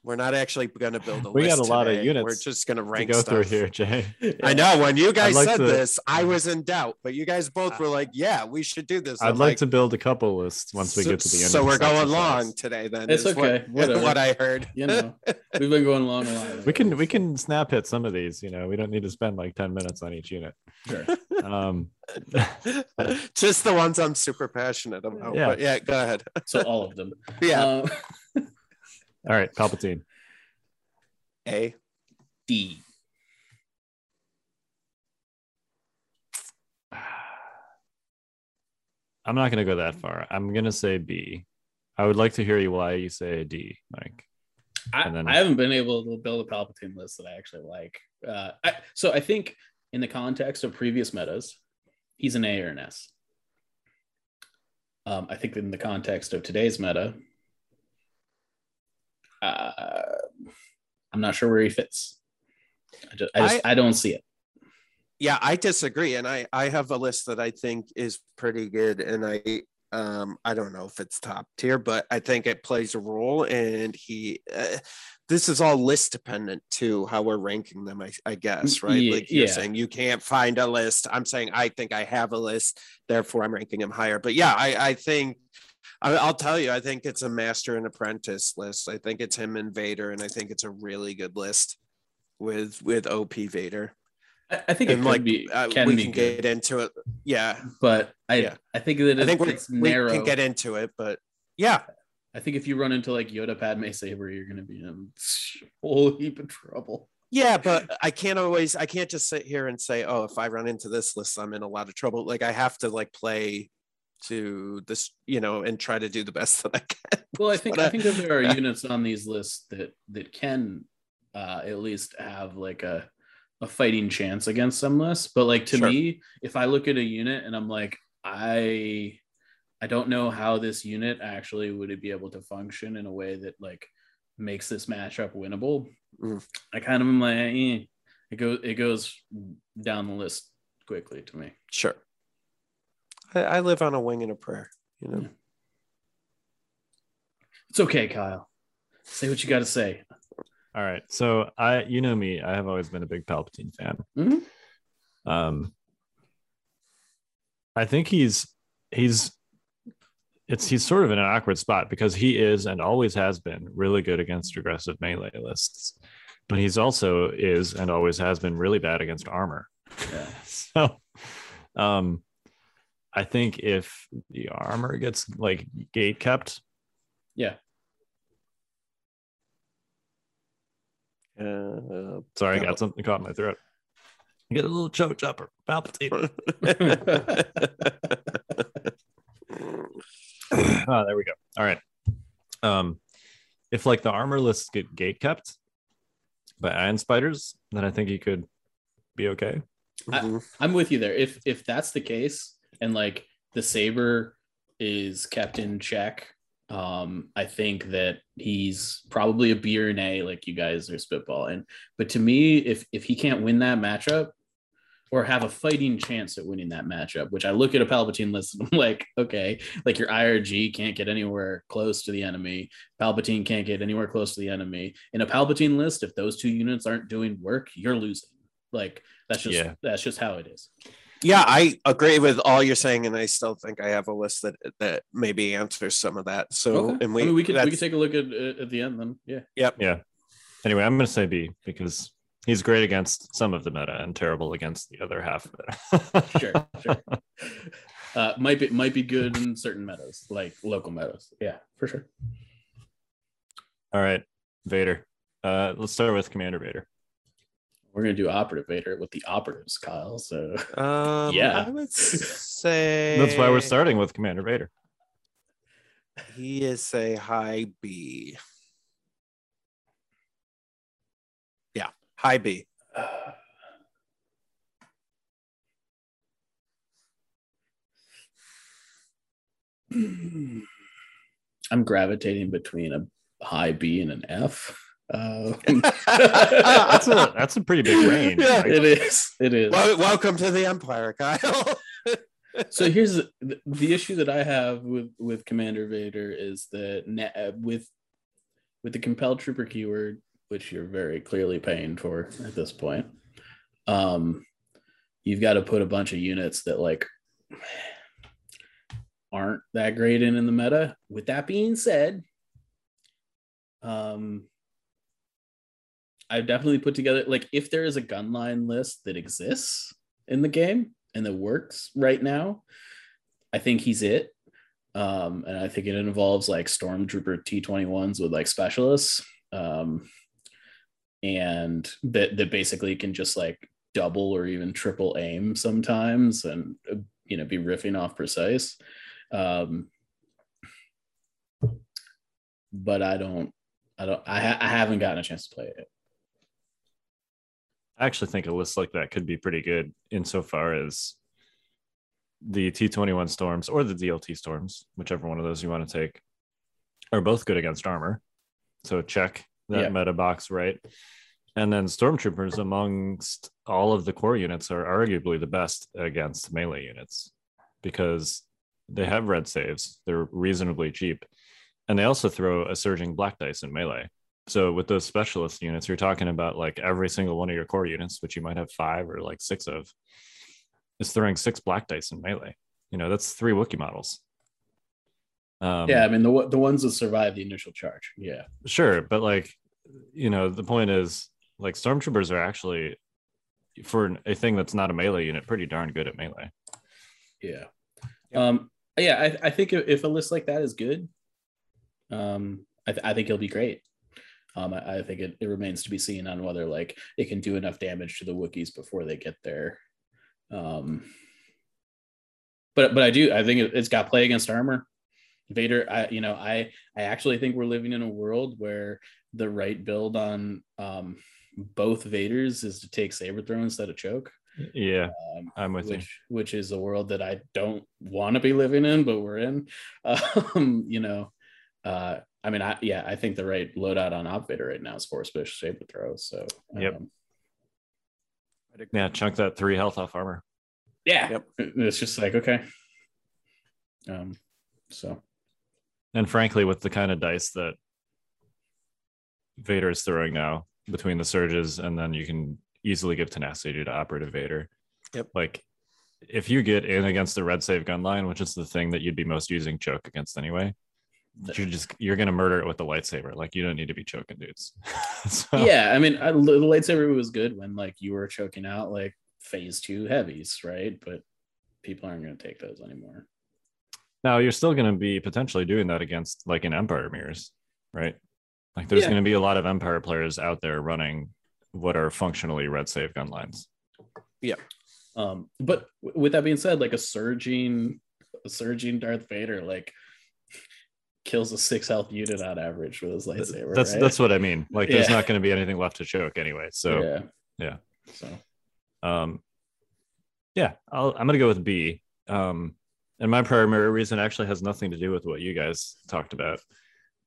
We're not actually going to build a list. We got list a lot of units We're just going to to rank go stuff. through here, Jay. I know when you guys like said to- this, I was in doubt, but you guys both were like, "Yeah, we should do this." I'd I'm like, to build a couple lists once we get to the end. So we're going exercise. long today. Then It's is what- okay. What, I heard. You know, we've been going along a lot. We can we can snap hit some of these. You know, we don't need to spend like ten minutes on each unit. Sure. Um, Just the ones I'm super passionate about. Yeah. But yeah, go ahead. So all of them. Yeah. Uh, all right, Palpatine. A. D. I'm not going to go that far. I'm going to say B. I would like to hear you why you say D, Mike. I, And then- I haven't been able to build a Palpatine list that I actually like. Uh, I, so I think in the context of previous metas, he's an A or an S. Um, I think in the context of today's meta, uh, I'm not sure where he fits. I just, I, just, I, don't see it. Yeah, I disagree, and I I have a list that I think is pretty good, and I um I don't know if it's top tier, but I think it plays a role, and he uh, this is all list dependent to how we're ranking them, I, I guess, right? Ye- like you're yeah. saying you can't find a list. I'm saying I think I have a list, therefore I'm ranking them higher. But yeah, I, I think I, I'll tell you, I think it's a master and apprentice list. I think it's him and Vader, and I think it's a really good list with with OP Vader. I, I think it And could like be uh, can we be can good, get into it. Yeah, but I Yeah. I think that I it, think we, it's we narrow. can get into it, but yeah, I think if you run into like Yoda Padme Saber, you're gonna be in a whole heap of trouble. Yeah, but I can't always I can't just sit here and say, oh, if I run into this list, I'm in a lot of trouble. Like I have to like play to this, you know, and try to do the best that I can. Well, I think uh, I think that there are units on these lists that that can uh, at least have like a a fighting chance against some lists. But like to Sure. me, if I look at a unit and I'm like, I I don't know how this unit actually would be able to function in a way that like makes this matchup winnable. Mm. I kind of am like, eh. it goes it goes down the list quickly to me. Sure. I, I live on a wing and a prayer, you know. Yeah. It's okay, Kyle. Say what you got to say. All right. So I, you know me, I have always been a big Palpatine fan. Mhm. Um, I think he's he's it's he's sort of in an awkward spot because he is and always has been really good against aggressive melee lists, but he's also is and always has been really bad against armor. Yeah. so, um, I think if the armor gets like gate kept, Yeah. Uh, sorry, I got something caught in my throat. I get a little choke chopper, Palpatine. oh, there we go. All right. Um, if like the armor lists get gate kept by iron spiders, then I think he could be okay. mhm. I'm with you there. If if that's the case, and like the saber is kept in check, um, I think that he's probably a B or an A, like you guys are spitballing. But to me, if if he can't win that matchup or have a fighting chance at winning that matchup, which I look at a Palpatine list and I'm like, okay, like your IRG can't get anywhere close to the enemy. Palpatine can't get anywhere close to the enemy. In a Palpatine list, if those two units aren't doing work, you're losing. Like that's just Yeah. that's just how it is. Yeah, I agree with all you're saying, and I still think I have a list that that maybe answers some of that. So, Okay. and we I mean, we could we that's- could take a look at uh, at the end then. Yeah. Yep. Yeah. Anyway, I'm going to say B because he's great against some of the meta and terrible against the other half of it. Sure. sure. Uh, might be might be good in certain metas, like local metas. Yeah, for sure. All right, Vader. Uh, let's start with Commander Vader. We're gonna do operative Vader with the operatives, Kyle. So Um, Yeah. I would say That's why we're starting with Commander Vader. He is a high B. Yeah, high B. I'm gravitating between a high B and an F. Uh, That's a that's a pretty big range. Yeah. right? it is. It is. Well, welcome to the Empire, Kyle. so here's the, the issue that I have with with Commander Vader is that na- uh, with with the compelled trooper keyword, which you're very clearly paying for at this point, um, you've got to put a bunch of units that like aren't that great in in the meta. With that being said, um, I've definitely put together like if there is a gun line list that exists in the game and that works right now, I think he's it. Um, and I think it involves like stormtrooper T21s with like specialists. Um, and that that basically can just like double or even triple aim sometimes and you know be riffing off precise. Um, but I don't I don't I, ha- I haven't gotten a chance to play it. I actually think a list like that could be pretty good insofar as the T21 storms or the DLT storms, whichever one of those you want to take, are both good against armor. So check that Yeah. meta box right. And then stormtroopers amongst all of the core units are arguably the best against melee units because they have red saves. They're reasonably cheap. And they also throw a surging black dice in melee. So with those specialist units, you're talking about like every single one of your core units, which you might have five or like six of, is throwing six black dice in melee. You know, that's three Wookiee models. Um, yeah, I mean the the ones that survive the initial charge. Yeah, sure, but like, you know, the point is like stormtroopers are actually for a thing that's not a melee unit, pretty darn good at melee. yeah, Yep. um, yeah. I, I think if if a list like that is good, um, I, th- I think it'll be great. Um, I, I think it, it remains to be seen on whether like it can do enough damage to the Wookiees before they get there. Um, but but I do I think it, it's got play against armor. Vader, I you know I I actually think we're living in a world where the right build on um, both Vaders is to take saber throw instead of choke, Yeah, um, I'm with you. which which is a world that I don't want to be living in, but we're in. Um, you know, uh, I mean, I yeah, I think the right loadout on Op Vader right now is force push saber throw. So Yep. um, Yeah, chunk that three health off armor. yeah, Yep. it's just like okay. Um, so And frankly, with the kind of dice that Vader is throwing now between the surges, and then you can easily give tenacity to operative Vader. Yep. Like if you get in against the red save gun line, which is the thing that you'd be most using choke against anyway, you're just you're gonna murder it with the lightsaber. Like you don't need to be choking dudes. So- yeah, I mean, I, the lightsaber was good when like you were choking out like phase two heavies, right? But people aren't going to take those anymore. Now you're still going to be potentially doing that against like an Empire mirrors, right? Like there's Yeah. going to be a lot of Empire players out there running what are functionally red save gun lines. Yeah. Um, but with that being said, like a surging, a surging Darth Vader, like kills a six health unit on average with his lightsaber. That's right? that's what I mean. Like there's not going to be anything left to choke anyway. So yeah, yeah. So um yeah, I'll, I'm going to go with B. Um and my primary reason actually has nothing to do with what you guys talked about.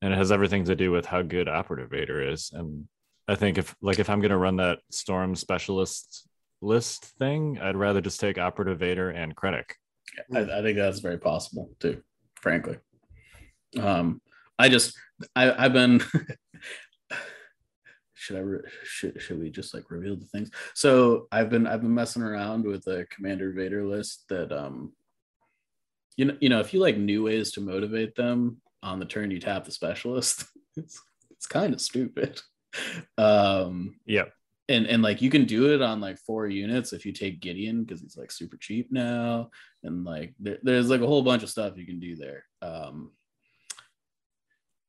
And it has everything to do with how good operative Vader is and I think if like if I'm going to run that storm specialist list thing, I'd rather just take operative Vader and Krennic. I, I think that's very possible too, frankly. Um, I just I I've been should I re- should should we just like reveal the things? So I've been I've been messing around with a Commander Vader list that um you know you know if you like new ways to motivate them on the turn you tap the specialist, it's it's kind of stupid. Um yeah and and like you can do it on like four units if you take Gideon because he's like super cheap now, and like there, there's like a whole bunch of stuff you can do there. Um,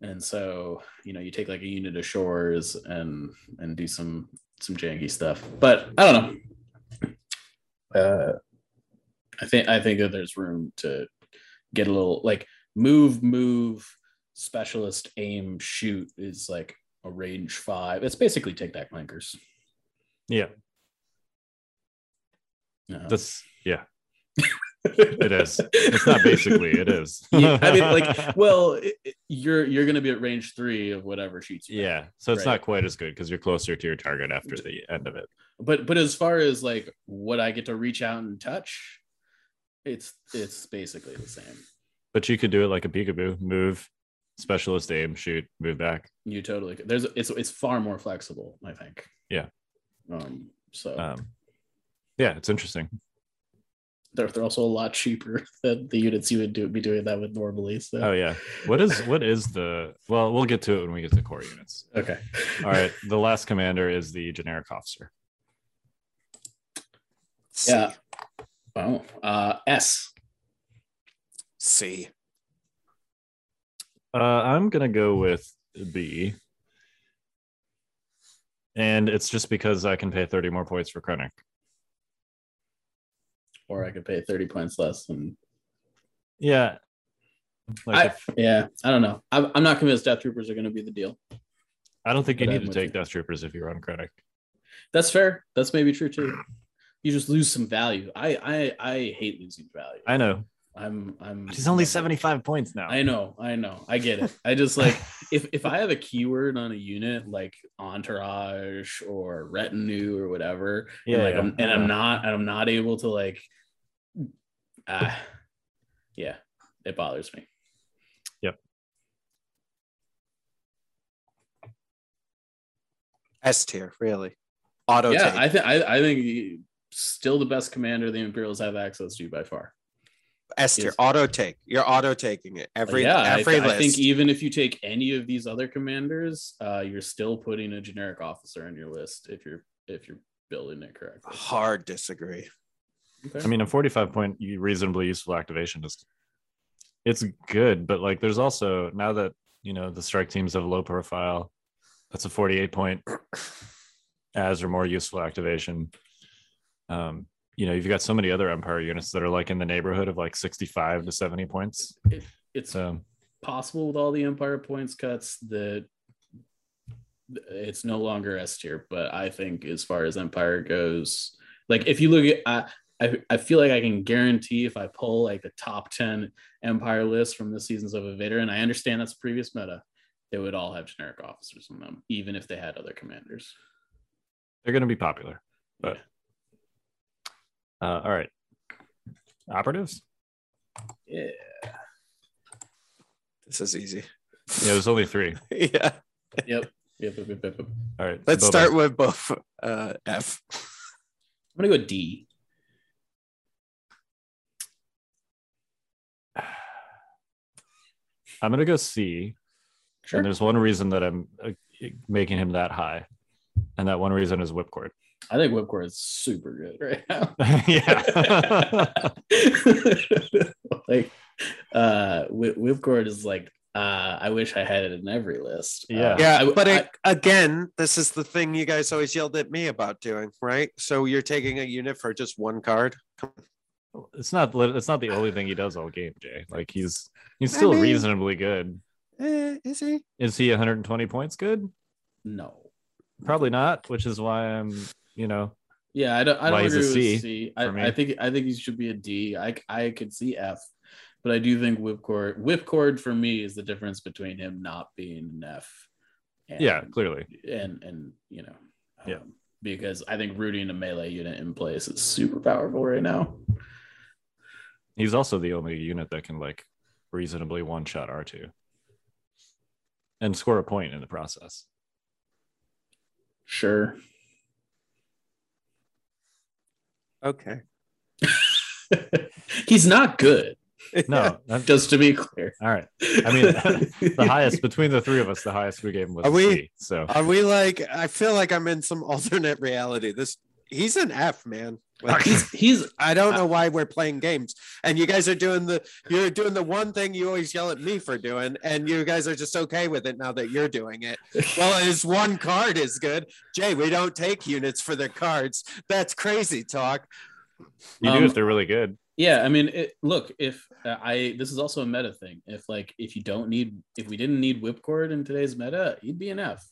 and so you know you take like a unit of shores and and do some some janky stuff, but I don't know. Uh, I think I think that there's room to get a little like move move specialist aim shoot is like a range five. It's basically take that clankers. Yeah. No. That's yeah. It is. It's not basically, it is. Yeah, I mean, like, well, it, it- you're you're gonna be at range three of whatever shoots. you yeah. So it's Right. not quite as good because you're closer to your target after the end of it. but but as far as like what I get to reach out and touch, it's it's basically the same. But you could do it like a peekaboo, move, specialist aim, shoot, move back. You totally could. there's it's it's far more flexible. I think. Yeah. Um. So Um, yeah, it's interesting. They're they're also a lot cheaper than the units you would do be doing that with normally. So Oh yeah. What is what is the well, we'll get to it when we get to core units. okay. All right. The last commander is the generic officer. C. Yeah. Wow. Uh. S. C. Uh, I'm gonna go with B. And it's just because I can pay 30 more points for Krennic. Or I could pay thirty points less and Yeah. Like I, if- yeah, I don't know. I'm, I'm not convinced Death Troopers are going to be the deal. I don't think you need I'm to take you. Death Troopers if you're on Krennic. That's fair. That's maybe true too. You just lose some value. I I, I hate losing value. I know. I'm I'm. But he's only 75 points now. I know. I know. I get it. I just like if if I have a keyword on a unit like entourage or retinue or whatever, Yeah, and like yeah. I'm, and I'm not and I'm not able to like, ah, yeah, it bothers me. Yep. S tier, really. Auto yeah. I think I, I think he- still the best commander the Imperials have access to by far. S tier, auto take. You're auto taking it every yeah, I, th- list. I think even if you take any of these other commanders, uh, you're still putting a generic officer on your list if you're if you're building it correctly. Hard disagree. Okay. I mean, a 45 point reasonably useful activation is it's good, but like there's also now that you know the strike teams have low profile, that's a 48 point as or more useful activation. Um, you know, you've got so many other Empire units that are like in the neighborhood of like 65 to 70 points. it's So possible with all the Empire points cuts that it's no longer S tier, but I think as far as Empire goes, like if you look at, I, I, I feel like I can guarantee if I pull like the top 10 Empire lists from the seasons of Evader, and I understand that's previous meta, they would all have generic officers in them, even if they had other commanders. they're going to be popular. But uh, all right, operatives. Yeah. This is easy. Yeah, there's only three. yeah. Yep. Yep. yep, yep, yep, yep. All right, Let's Boba. start with both uh, F. I'm gonna go D. I'm gonna go C. Sure. And there's one reason that I'm uh, making him that high, and that one reason is whipcord. I think whipcord is super good right now. yeah, like uh Whipcord is like uh I wish I had it in every list. Yeah. Uh, Yeah, I- but I- it, again, this is the thing you guys always yelled at me about doing, right? So you're taking a unit for just one card. It's not. It's not the only thing he does all game, Jay. Like he's he's I still mean- reasonably good. Eh, is he? Is he 120 points good? no. Probably not. Which is why I'm, you know, Yeah, I don't I don't agree with C. I, for me. I think I think he should be a D. I I could see F, but I do think Whipcord Whipcord for me is the difference between him not being an F. And, yeah, clearly. and and you know Yeah. um, because I think rooting a melee unit in place is super powerful right now. He's also the only unit that can like reasonably one shot R2 and score a point in the process. Sure. Okay. He's not good, No, that- just to be clear. all right. I mean, the highest between the three of us, the highest we gave him was Are we- C, So Are we like? I feel like I'm in some alternate reality. This he's an F, man. Like, he's he's I don't know why we're playing games, and you guys are doing the you're doing the one thing you always yell at me for doing, and you guys are just okay with it now that you're doing it. Well, his one card is good. Jay, we don't take units for their cards. That's crazy talk. you do Um, if they're really good. yeah. I mean, it, look, if uh, I this is also a meta thing. If like if you don't need if we didn't need whipcord in today's meta, he'd be an F.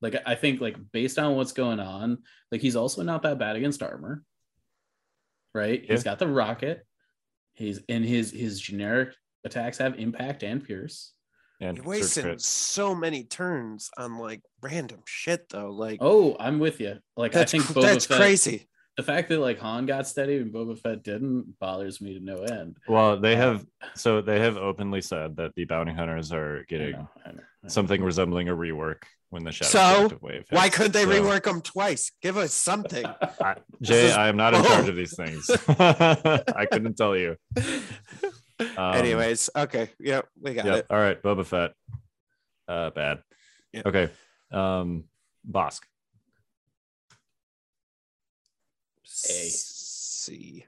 Like I think like based on what's going on, like he's also not that bad against armor. Right? he's got the rocket. He's in his his generic attacks have impact and pierce. And You're wasting so many turns on like random shit though. Like Oh, I'm with you. Like that's I think cr- Boba that's Fett, crazy. The fact that like Han got steady and Boba Fett didn't bothers me to no end. Well, they Um, have so they have openly said that the bounty hunters are I getting know, I know, I know. something resembling a rework when the shadow So, Collective wave. Why couldn't they So, rework them twice? Give us something. I, Jay, is I am not in charge of these things. I couldn't tell you. Um, Anyways, okay. Yep, we got Yep. it. All right, Boba Fett. Uh, bad. Yeah. Okay. Um, Bosk. A. C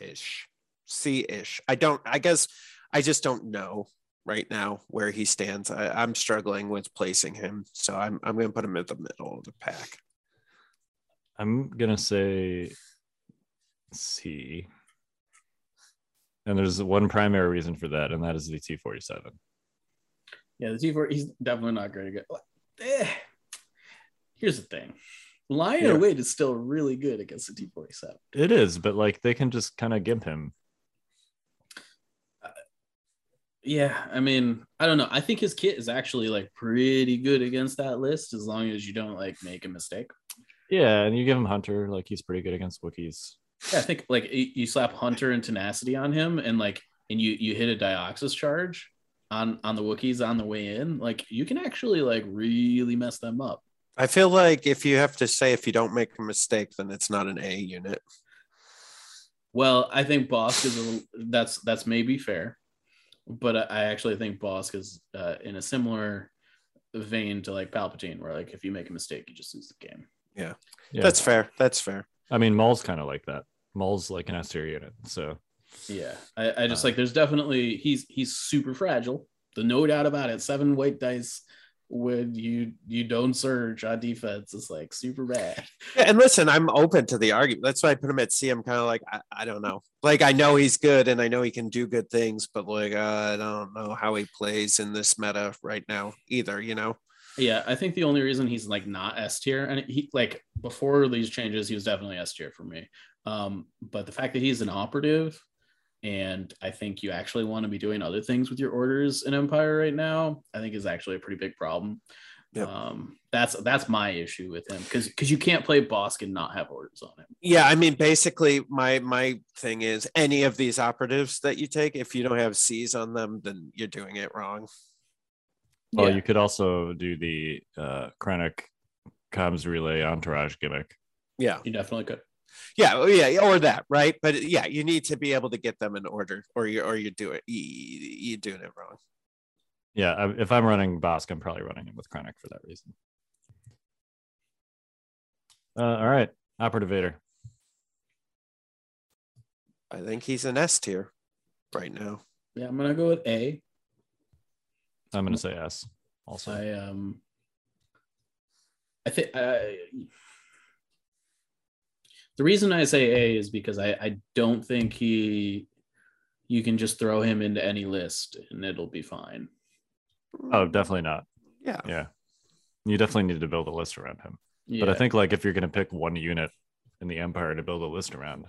ish. C ish. I don't, I guess I just don't know right now where he stands. I, I'm struggling with placing him. So I'm, I'm going to put him at the middle of the pack. I'm gonna say C. And there's one primary reason for that, and that is the T47. Yeah, the T4, he's definitely not great again. Eh. Here's the thing. Lion Yeah. Await is still really good against the T47. It is, but like they can just kind of gimp him. Uh, yeah, I mean, I don't know. I think his kit is actually like pretty good against that list as long as you don't like make a mistake. Yeah, and you give him Hunter, like he's pretty good against Wookiees. Yeah, I think like you slap Hunter and Tenacity on him and like and you you hit a Dioxis charge, on on the Wookiees on the way in, like you can actually like really mess them up. I feel like if you have to say if you don't make a mistake, then it's not an A unit. Well, I think Bossk is a little, that's that's maybe fair, but I, I actually think Bossk is uh, in a similar vein to like Palpatine, where like if you make a mistake, you just lose the game. Yeah. That's fair. That's fair. I mean, Maul's kind of like that. Maul's like an S tier unit. So Yeah, I, I just Uh, like there's definitely he's he's super fragile. The no doubt about it. Seven white dice when you you don't surge on defense is like super bad. Yeah, and listen, I'm open to the argument. That's why I put him at C. I'm kind of like, I, I don't know. Like, I know he's good and I know he can do good things, but like, uh, I don't know how he plays in this meta right now either, you know? Yeah, I think the only reason he's like not S tier, and he like before these changes, he was definitely S tier for me. Um, but the fact that he's an operative, and I think you actually want to be doing other things with your orders in Empire right now, I think is actually a pretty big problem. Yep. Um, that's that's my issue with him because because you can't play Bossk and not have orders on him. Yeah, I mean, basically, my my thing is any of these operatives that you take, if you don't have C's on them, then you're doing it wrong. well, Yeah. you could also do the uh Krennic comms relay entourage gimmick. Yeah, You definitely could. Yeah, oh, yeah, or that, right? But yeah, you need to be able to get them in order, or you or you do it, you, you're doing it wrong. Yeah, if I'm running Bossk, I'm probably running it with Krennic for that reason. Uh, all right, Operative Vader. I think he's an S tier right now. Yeah, I'm gonna go with A. I'm gonna say S. Also, I um I think I the reason I say A is because I, I don't think he you can just throw him into any list and it'll be fine. oh, definitely not. Yeah, Yeah, you definitely need to build a list around him. Yeah. But I think like if you're gonna pick one unit in the Empire to build a list around,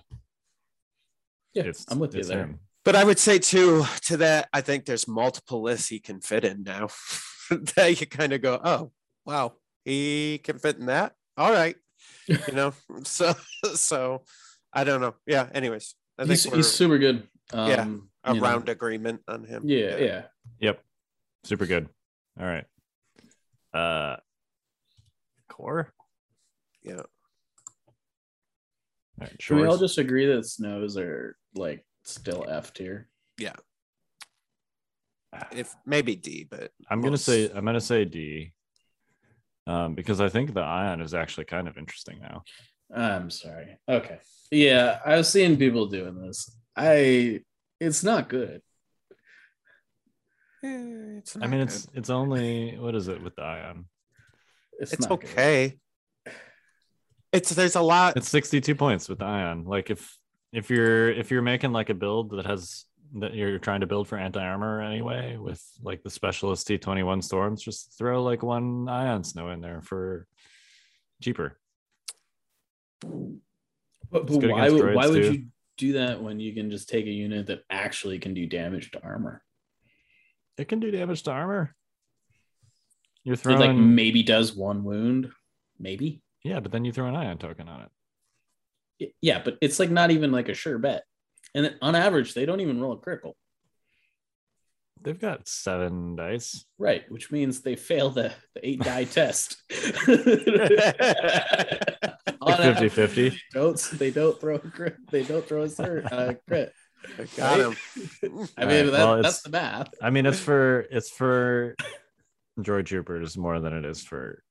yeah, it's I'm with you there. him. But I would say too to that, I think there's multiple lists he can fit in now. that you kind of go, oh wow, he can fit in that. All right, you know. So so I don't know. Yeah. Anyways, I think He's, he's super good. Um, Yeah, you know. around agreement on him. Yeah, yeah. Yep, super good. All right, uh, core. Yeah. All right, Can we all just agree that snows are like still F tier? Yeah. If maybe D, but I'm gonna say I'm gonna say D, um, because I think the ion is actually kind of interesting now. I'm sorry. Okay. Yeah, I've seen people doing this. I it's not good. eh, it's I not mean, good. it's it's only what is it with the ion? It's, it's not good. okay. It's there's a lot. It's 62 points with the ion. Like if if you're if you're making like a build that has that you're trying to build for anti armor anyway with like the specialist T21 storms, just throw like one ion snow in there for cheaper. But, but why would why droids, would too. you do that when you can just take a unit that actually can do damage to armor? It can do damage to armor. You're It throwing like maybe does one wound, maybe. yeah, but then you throw an ion token on it. Yeah, but it's like not even like a sure bet. And on average, they don't even roll a critical. They've got seven dice. Right, which means they fail the, the eight die test. On 50 50. Don't they don't throw a crit? They don't throw a cert, uh, crit. I got him. I mean, right, that, well, that's the math. I mean, it's for it's for droid troopers more than it is for.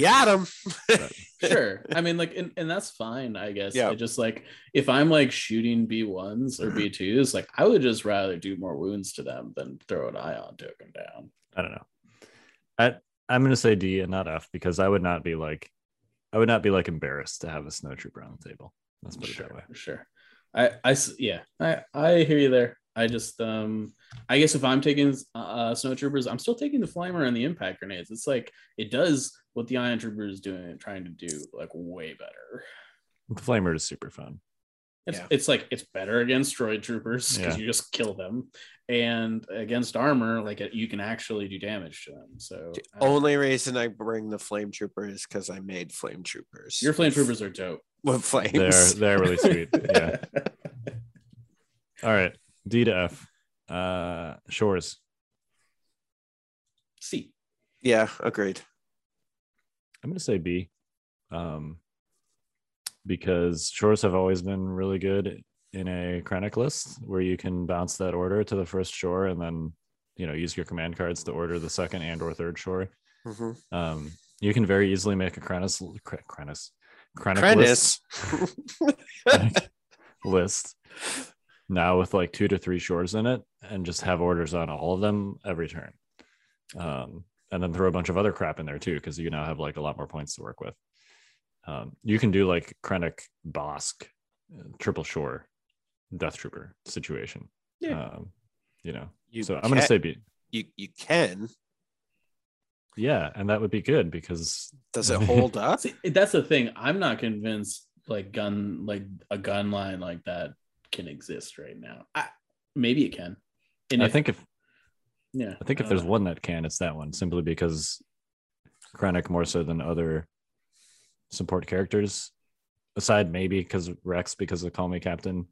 Got him. But- Sure. I mean, like, and, and that's fine, I guess. Yeah. I just like if I'm like shooting B1s or mm-hmm. B2s, like I would just rather do more wounds to them than throw an ion token down. I don't know. I I'm gonna say D and not F because I would not be like, I would not be like embarrassed to have a snow trooper on the table. Let's put it that way. Sure, I I yeah, I, I hear you there. I just, um, I guess if I'm taking uh, snow troopers, I'm still taking the flamer and the impact grenades. It's like it does what the ion trooper is doing, trying to do like way better. The flamer is super fun. It's, Yeah. it's like it's better against droid troopers because Yeah. you just kill them, and against armor, like you can actually do damage to them. So The I- only reason I bring the flame trooper is because I made flame troopers. your flame troopers are dope. with flames. They're they're really sweet. Yeah. All right. D to F. Uh, Shores. C. Yeah, agreed. I'm going to say B, um, because shores have always been really good in a Krennic list where you can bounce that order to the first shore and then you know use your command cards to order the second and or third shore. Mhm. Um, you can very easily make a Krennis, Kren- Krennis, Krennic list, list now with like two to three shores in it and just have orders on all of them every turn. Um, and then throw a bunch of other crap in there too, because you now have like a lot more points to work with. Um, you can do like Krennic Bossk, uh, triple shore, Death Trooper situation. Yeah. Um, you know, You so I'm going to say B. you you can. Yeah. And that would be good because Does it hold up? See, that's the thing. I'm not convinced like gun like a gun line like that can exist right now. I, maybe it can. And I if- think if yeah, I think if don't there's one that can, it's that one, simply because Krennic more so than other support characters, aside maybe because Rex because of Call Me Captain.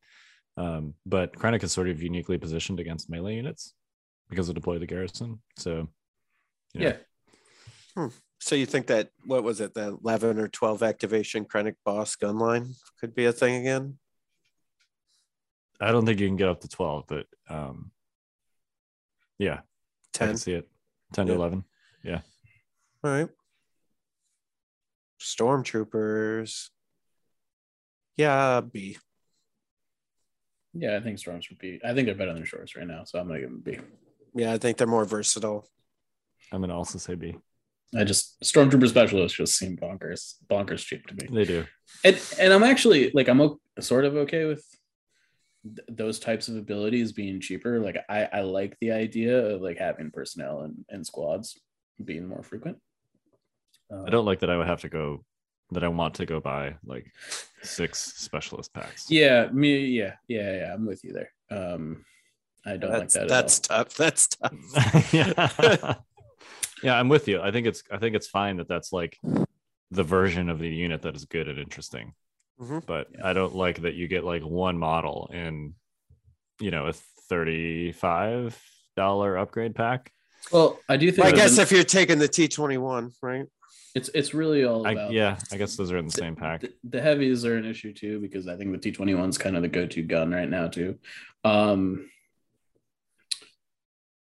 Um, but Krennic is sort of uniquely positioned against melee units because of deploy the garrison. So you know, yeah, So you think that what was it, the eleven or twelve activation Krennic Bossk gun line could be a thing again? I don't think you can get up to 12, but um yeah, I Ten. can see it. 10 to 11. Yeah. 11. All right. Stormtroopers. Yeah, B. yeah. I think storms would be. I think they're better than shorts right now, so I'm gonna give them a B. Yeah, I think they're more versatile. I'm gonna also say B. I just stormtrooper specialists just seem bonkers, bonkers cheap to me. They do. And and I'm actually like I'm o- sort of okay with th- those types of abilities being cheaper. Like I I like the idea of like having personnel and, and squads being more frequent. Uh, I don't like that I would have to go that I want to go buy like six specialist packs. Yeah, me. Yeah, yeah, yeah. I'm with you there. Um, I don't That's like that. that's at all. tough. That's tough. yeah. yeah, I'm with you. I think it's I think it's fine that that's like the version of the unit that is good and interesting. Mhm. But I don't like that you get like one model in you know a $35 upgrade pack. Well, I do think Well, I guess the- if you're taking the T21, right? it's it's really all I, about yeah, I guess those are in the same pack. The, the heavies are an issue too because I think the T twenty one is kind of the go to gun right now too. Um,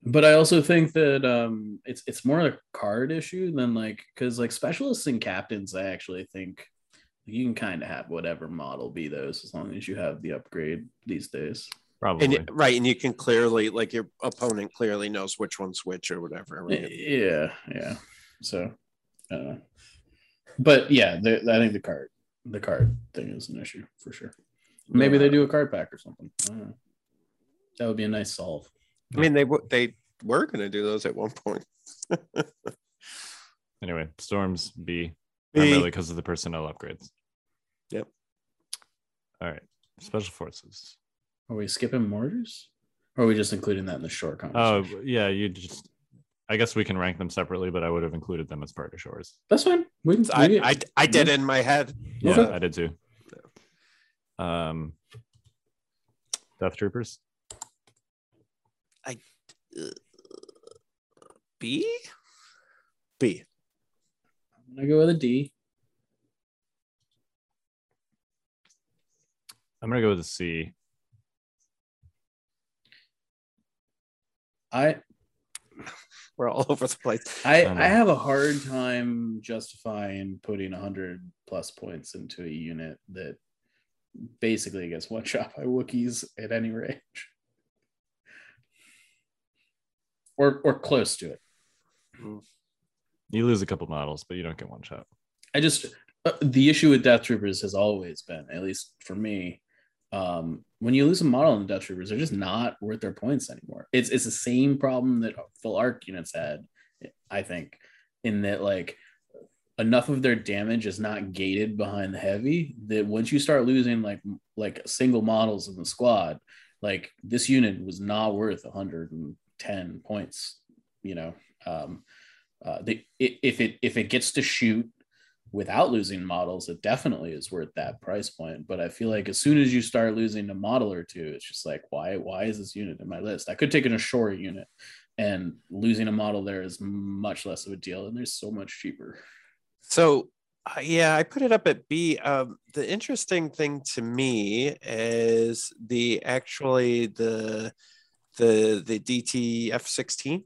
but I also think that um, it's it's more a card issue than like because like specialists and captains, I actually think you can kind of have whatever model be those as long as you have the upgrade these days. Probably. And right, and you can clearly like your opponent clearly knows which one's which or whatever. right? Yeah, yeah. So, I. But yeah, the, I think the card, the card thing is an issue for sure. Maybe they do a card pack or something. I don't know. That would be a nice solve. I mean, they w- they were going to do those at one point. anyway, Storms B, B. primarily because of the personnel upgrades. Yep. All right. Special forces. Are we skipping mortars? Or are we just including that in the short Oh yeah, you just. I guess we can rank them separately, but I would have included them as part of shores. That's fine. We, we I, get- I I did it in my head. Yeah, Okay. I did too. Um, Death Troopers. B. B. I'm gonna go with a D. I'm gonna go with a C. I We're all over the place. I, I. I have a hard time justifying putting 100 plus points into a unit that basically gets one shot by Wookiees at any range. Or, or close to it. You lose a couple models, but you don't get one shot. I just, uh, the issue with Death Troopers has always been, at least for me, um, when you lose a model in the Death Troopers, they're just not worth their points anymore. It's, it's the same problem that full arc units had, I think, in that like enough of their damage is not gated behind the heavy that once you start losing like like single models in the squad, like this unit was not worth 110 points. You know, um, uh, they, if it if it gets to shoot without losing models, it definitely is worth that price point. But I feel like as soon as you start losing a model or two, it's just like why why is this unit in my list? I could take an Ashore unit and losing a model there is much less of a deal, and they're so much cheaper. So uh, yeah, I put it up at B. Um, the interesting thing to me is the actually the the the DT F sixteen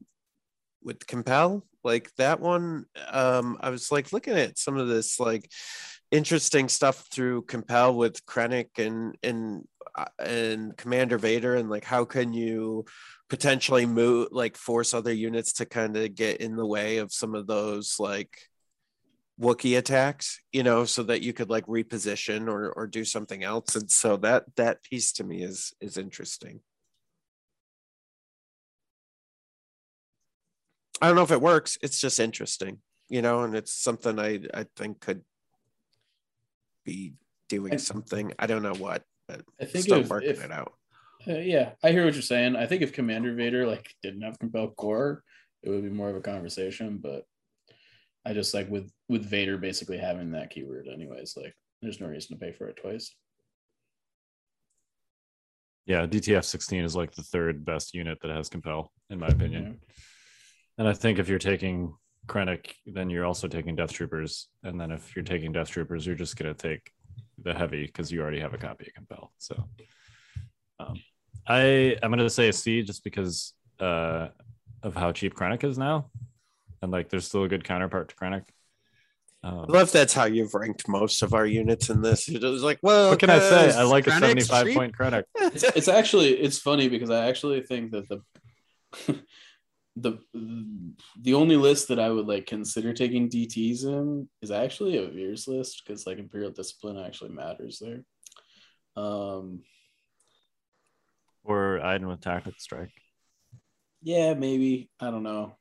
with Compel. Like that one, um, I was like looking at some of this like interesting stuff through Compel with Krennic and and uh, and Commander Vader, and like how can you potentially move like force other units to kind of get in the way of some of those like Wookiee attacks, you know, so that you could like reposition or or do something else. And so that that piece to me is is interesting. I don't know if it works. It's just interesting, you know, and it's something I I think could be doing I- something. I don't know what, but I think still if- working if- it out. Uh, yeah, I hear what you're saying. I think if Commander Vader like didn't have compel core, it would be more of a conversation. But I just like with with Vader basically having that keyword, anyways. Like, there's no reason to pay for it twice. Yeah, DTF 16 is like the third best unit that has compel, in my opinion. And I think if you're taking Krennic, then you're also taking Death Troopers. And then if you're taking Death Troopers, you're just going to take the heavy because you already have a copy of compel. So um, I I'm going to say a C just because uh, of how cheap Krennic is now. And like there's still a good counterpart to Krennic. Um, I love that's how you've ranked most of our units in this. It was like, well, what can I say? I like a 75 cheap. point Krennic. It's, it's actually it's funny because I actually think that the the the only list that I would like consider taking DTs in is actually a Veers list because like Imperial Discipline actually matters there. Um, Or Iden with Tactical Strike. yeah, maybe I don't know.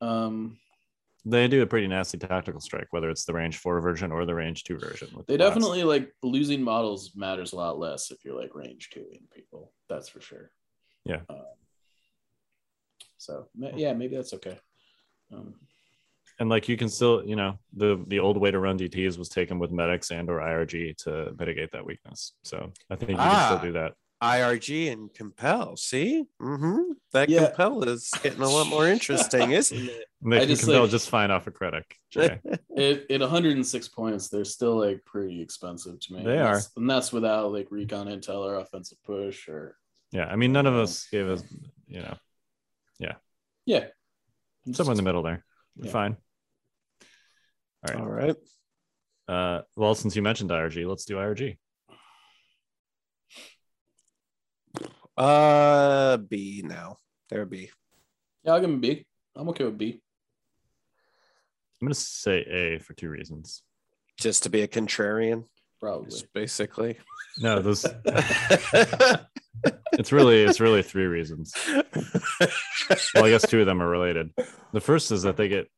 Um, They do a pretty nasty tactical strike, whether it's the range four version or the range two version. they definitely like losing models matters a lot less if you're like range two in people. That's for sure. Yeah. Um, so yeah, maybe that's okay. Um, and like you can still, you know, the the old way to run DTs was taken with medics and or IRG to mitigate that weakness. So I think you can Ah. still do that. IRG and compel. See, mm-hmm. that Yeah. compel is getting a lot more interesting, isn't it? And They I can just, compel like- just fine off a Krennic. Jay. at, at 106 points, they're still like pretty expensive to me. They and are. and that's without like recon intel or offensive push or yeah, I mean, none of us gave us, you know, yeah, somewhere in the middle there. Yeah. Fine. All right. All right. Uh, well, since you mentioned IRG, let's do IRG. Uh, B now. There B. Yeah, I'll give him B. I'm okay with B. I'm gonna say A for two reasons. Just to be a contrarian, Probably. just basically. No, those it's really it's really three reasons. well, I guess two of them are related. The first is that they get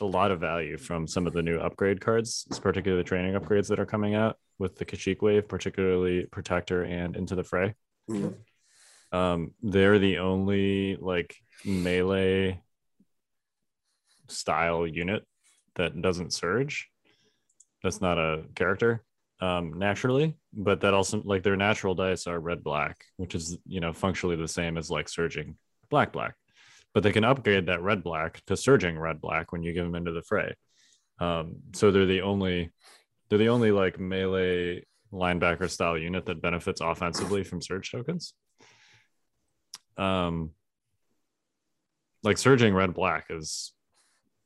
a lot of value from some of the new upgrade cards, particularly the training upgrades that are coming out with the Kashyyyk wave, particularly Protector and Into the Fray. Mm. Um, they're the only like melee style unit that doesn't surge. That's not a character um, naturally, but that also like their natural dice are red black, which is you know functionally the same as like surging black black, but they can upgrade that red black to surging red black when you give them into the fray. Um, so they're the only they're the only like melee linebacker style unit that benefits offensively from surge tokens. Um, like surging red black is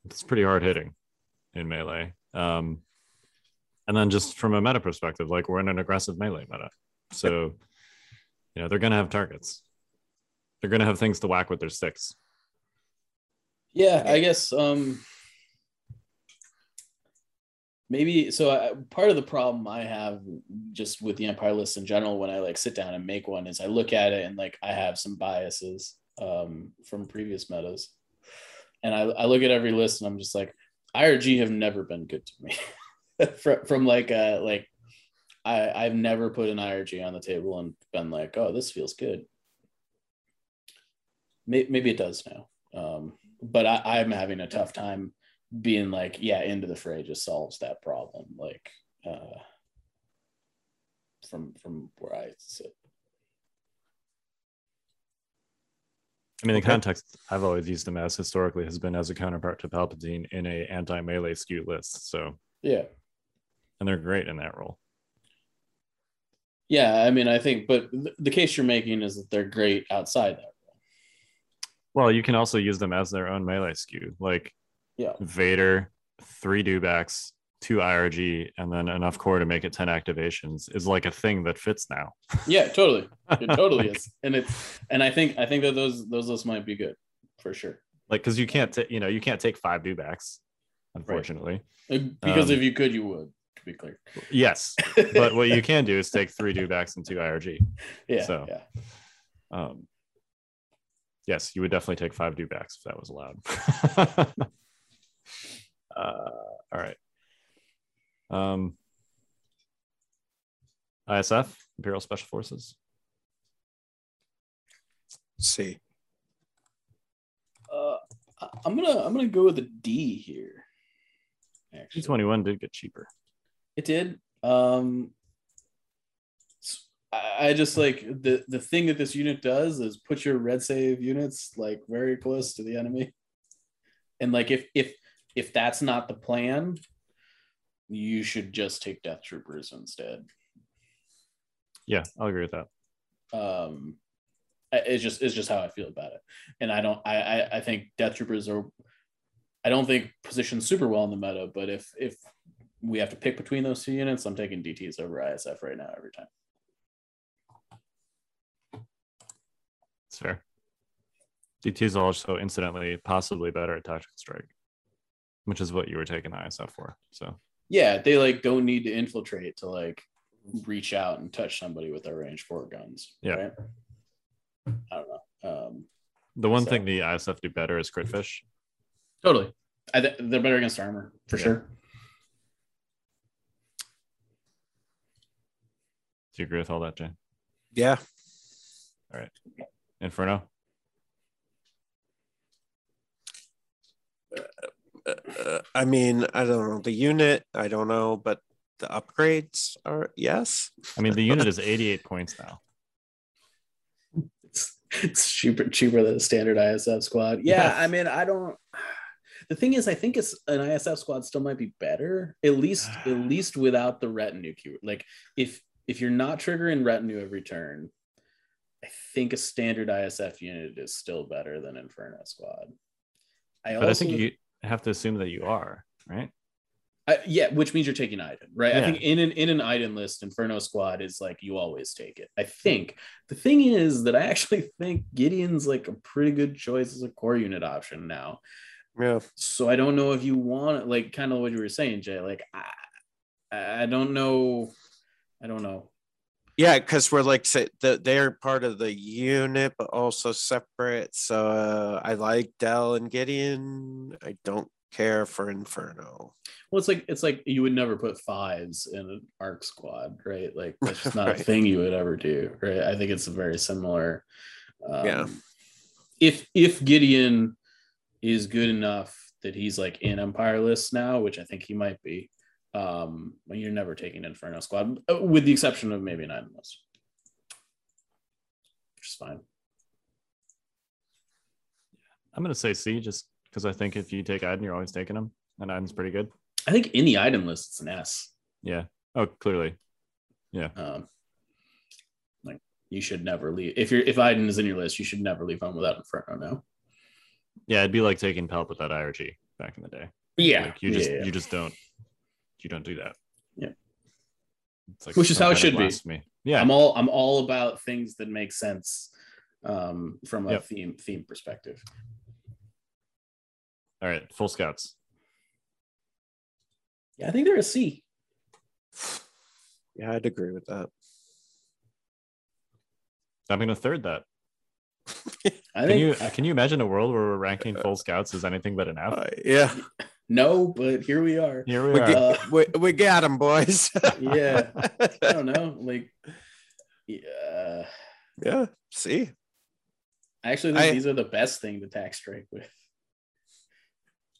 it's pretty hard hitting in melee. Um, and then just from a meta perspective, like we're in an aggressive melee meta. So, you know, they're going to have targets. They're going to have things to whack with their sticks. Yeah, I guess um maybe so I, part of the problem I have just with the Empire list in general when I like sit down and make one is I look at it and like I have some biases um from previous metas. And I, I look at every list and I'm just like IRG have never been good to me. from, from like uh like I I've never put an IRG on the table and been like, oh, this feels good. Maybe, maybe it does now. Um, but I, I'm having a tough time being like, yeah, into the fray just solves that problem. Like, uh, from from where I sit. I mean, the Okay. context I've always used them as historically has been as a counterpart to Palpatine in a anti melee skew list. So, Yeah. And they're great in that role. Yeah, I mean, I think, but the case you're making is that they're great outside that. role. Well, you can also use them as their own melee skew, like Yeah. Vader, three dewbacks, two IRG, and then enough core to make it 10 activations is like a thing that fits now. Yeah, totally. It totally Like- is, and it's and I think I think that those those lists might be good for sure. Like, because you can't, ta- you know, you can't take five dewbacks, unfortunately. Uh, Because Um, if you could, you would. To be clear. Yes, but what you can do is take three dewbacks and two IRG. yeah, so- yeah. Um, yes, you would definitely take five dewbacks if that was allowed. uh, all right. Um, ISF, Imperial Special Forces. see. Uh, I- I'm gonna I'm gonna go with a D here. Actually, G21 did get cheaper. It did. Um, I just like the the thing that this unit does is put your red save units like very close to the enemy, and like if if if that's not the plan, you should just take Death Troopers instead. Yeah, I'll agree with that. Um, it's just it's just how I feel about it, and I don't I I, I think Death Troopers are. I don't think positioned super well in the meta, but if if we have to pick between those two units, I'm taking DTs over ISF right now every time. That's fair. DT is also incidentally possibly better at tactical strike, which is what you were taking ISF for. So Yeah, they like don't need to infiltrate to like reach out and touch somebody with their range four guns. Yeah. Right? I don't know. Um, the one So- thing the ISF do better is crit fish. totally. I th- they're better against armor for Yeah. sure. Do you agree with all that, Jay? Yeah. All right. Inferno. Uh, I mean, I don't know the unit. I don't know, but the upgrades are yes. I mean, the unit is 88 points now. It's, it's cheaper cheaper than a standard ISF squad. Yeah, Yes. I mean, I don't. The thing is, I think it's an ISF squad still might be better, at least at least without the retinue keyword. Like if if you're not triggering retinue every turn, I think a standard ISF unit is still better than Inferno squad. I But I think you have to assume that you are, right? I, yeah, which means you're taking Iden, right? I think in an in an Iden list, Inferno Squad is like you always take it. I think the thing is that I actually think Gideon's like a pretty good choice as a core unit option now. Yeah. So I don't know if you want like kind of what you were saying, Jay. Like I, I don't know, I don't know. Yeah, because we're like say, they're part of the unit, but also separate. So uh, I like Dell and Gideon. I don't care for Inferno. Well, it's like it's like you would never put fives in an arc squad, right? Like that's just not Right. a thing you would ever do, right? I think it's a very similar. Um, Yeah. If if Gideon is good enough that he's like in Empire list now, which I think he might be, um, you're never taking Inferno squad, uh, with the exception of maybe an Iden list, which is fine. I'm going to say C just because I think if you take Iden, you're always taking him. And Iden's pretty good. I think in the Iden list it's an S. Yeah. Oh, clearly. Yeah. Um, like you should never leave if you're if Iden is in your list, you should never leave home without Inferno No. Yeah, it'd be like taking Palp with that IRG back in the day. Yeah, Like you just yeah, yeah. you just don't you don't do that. Yeah. It's like Which is how it should be. blasphemy. Yeah. I'm all I'm all about things that make sense um, from a Yep. theme theme perspective. All right. Full scouts. Yeah, I think they're a C. Yeah, I'd agree with that. I'm going to third that. I Can think you can you imagine a world where we're ranking full scouts as anything but an F? Uh, yeah, no, but here we are. Here we we, are. get, Uh, we, we got them, boys. Yeah. I don't know. Like, yeah, yeah. See, I actually think I- these are the best thing to tac strike with.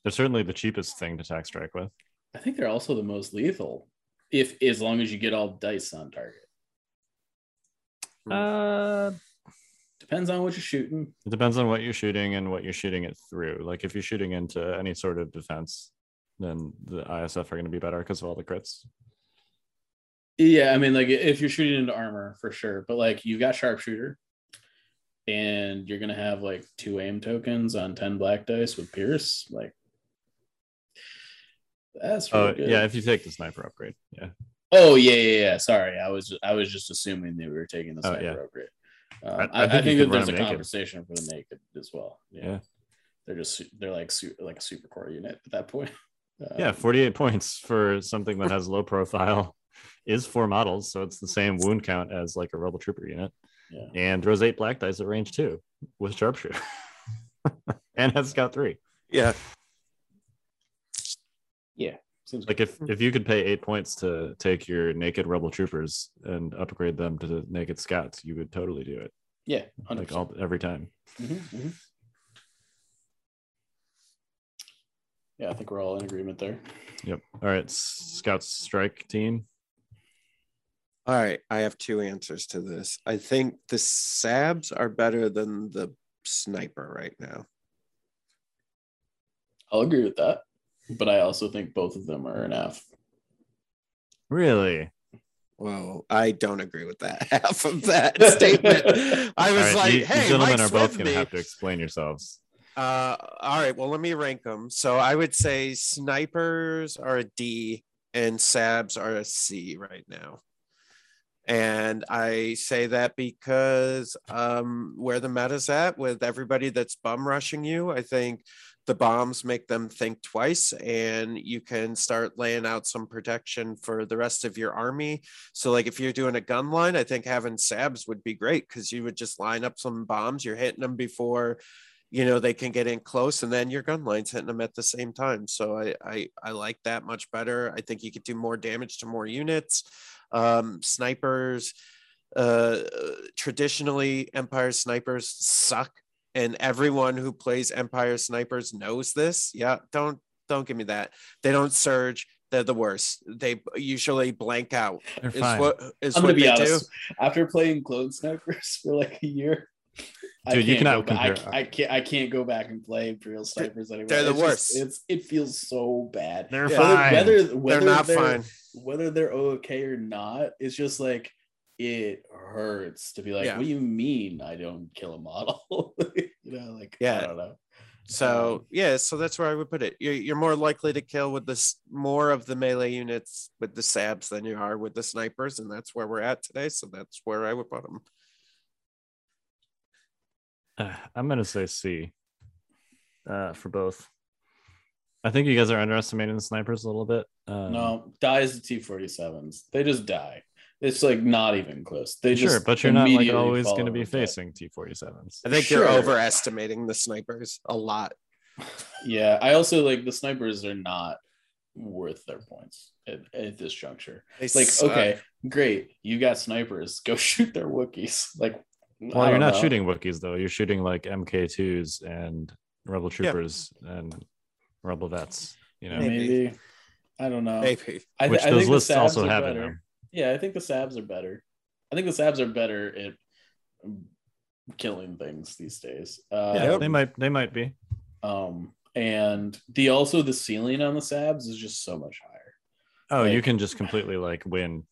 They're certainly the cheapest thing to tac strike with. I think they're also the most lethal, if as long as you get all dice on target. Uh, Depends Depends on what you're shooting. It depends on what you're shooting and what you're shooting it through. Like if you're shooting into any sort of defense, then the ISF are going to be better because of all the crits. Yeah, I mean, like if you're shooting into armor for sure, but like you got sharpshooter, and you're gonna have like two aim tokens on ten black dice with Pierce, like that's really Oh good. yeah, if you take the sniper upgrade, yeah. Oh yeah, yeah, yeah. Sorry, I was I was just assuming that we were taking the Oh, sniper yeah. upgrade. Um, I- I, I I, think think, that there's a them naked. conversation for the naked as well. Yeah, Yeah. they're just they're like like a super core unit at that point. Yeah, Um, 48 points for something that has low profile is four models, so it's the same wound count as like a rebel trooper unit. Yeah. And throws eight black dice at range two with sharpshooter. and has scout three. Yeah. Seems Like if if you could pay eight points to take your naked rebel troopers and upgrade them to the naked scouts, you would totally do it. yeah, 100%. Like all every time. Mhm, mhm. Yeah, I think we're all in agreement there. Yep. All right. Scouts strike team. All right. I have two answers to this. I think the Sabs are better than the sniper right now. I'll agree with that, but I also think both of them are an F. Really? Well, I don't agree with that half of that statement. I was right, like, you, you hey, gentlemen Mike are both going to have to explain yourselves. Uh, all right. Well, let me rank them. So I would say snipers are a D and Sabs are a C right now. And I say that because um, where the meta's at with everybody that's bum rushing you, I think the bombs make them think twice and you can start laying out some protection for the rest of your army. So, like if you're doing a gun line, I think having Sabs would be great because you would just line up some bombs, you're hitting them before you know they can get in close and then your gun line's hitting them at the same time. So I, I i like that much better. I think you could do more damage to more units. Um snipers uh traditionally empire snipers suck and everyone who plays empire snipers knows this yeah don't don't give me that they don't surge they're the worst they usually blank out They're is fine. what is I'm what gonna be they honest. After playing clone snipers for like a year, Dude, you can't cannot go compare- I, I can't. I can't go back and play Imperial snipers anymore. they're the It's just- worst. it's it feels so bad. They're Yeah. fine. Whether do whether they're not they're, fine whether they're okay or not, it's just like it hurts to be like, Yeah. what do you mean I don't kill a model? you know, like Yeah. I don't know. So Um, yeah, so that's where I would put it. You're, you're more likely to kill with this more of the melee units with the sabs than you are with the snipers, and that's where we're at today. So that's where I would put them. Uh, I'm gonna say C uh, for both. I think you guys are underestimating the snipers a little bit. Um, No, dies the T47s. They just die. It's like not even close. They sure, just but you're not like immediately always going to be facing T47s. I think Sure. you're overestimating the snipers a lot. Yeah, I also like the snipers are not worth their points at, at this juncture. They Like, suck. okay, great, you got snipers, go shoot their Wookiees. Like, Well, you're don't know. shooting Wookiees though. You're shooting like MK2s and Rebel Troopers and Rebel Vets. You know, Maybe. Maybe. I don't know. maybe. I, th- which I those think lists also Sabs are have in better. them. Yeah, I think the Sabs are better. I think the Sabs are better at killing things these days. Uh, Yeah, they might. They might be. Um, and the also the ceiling on the Sabs is just so much higher. Oh, you can just completely like win.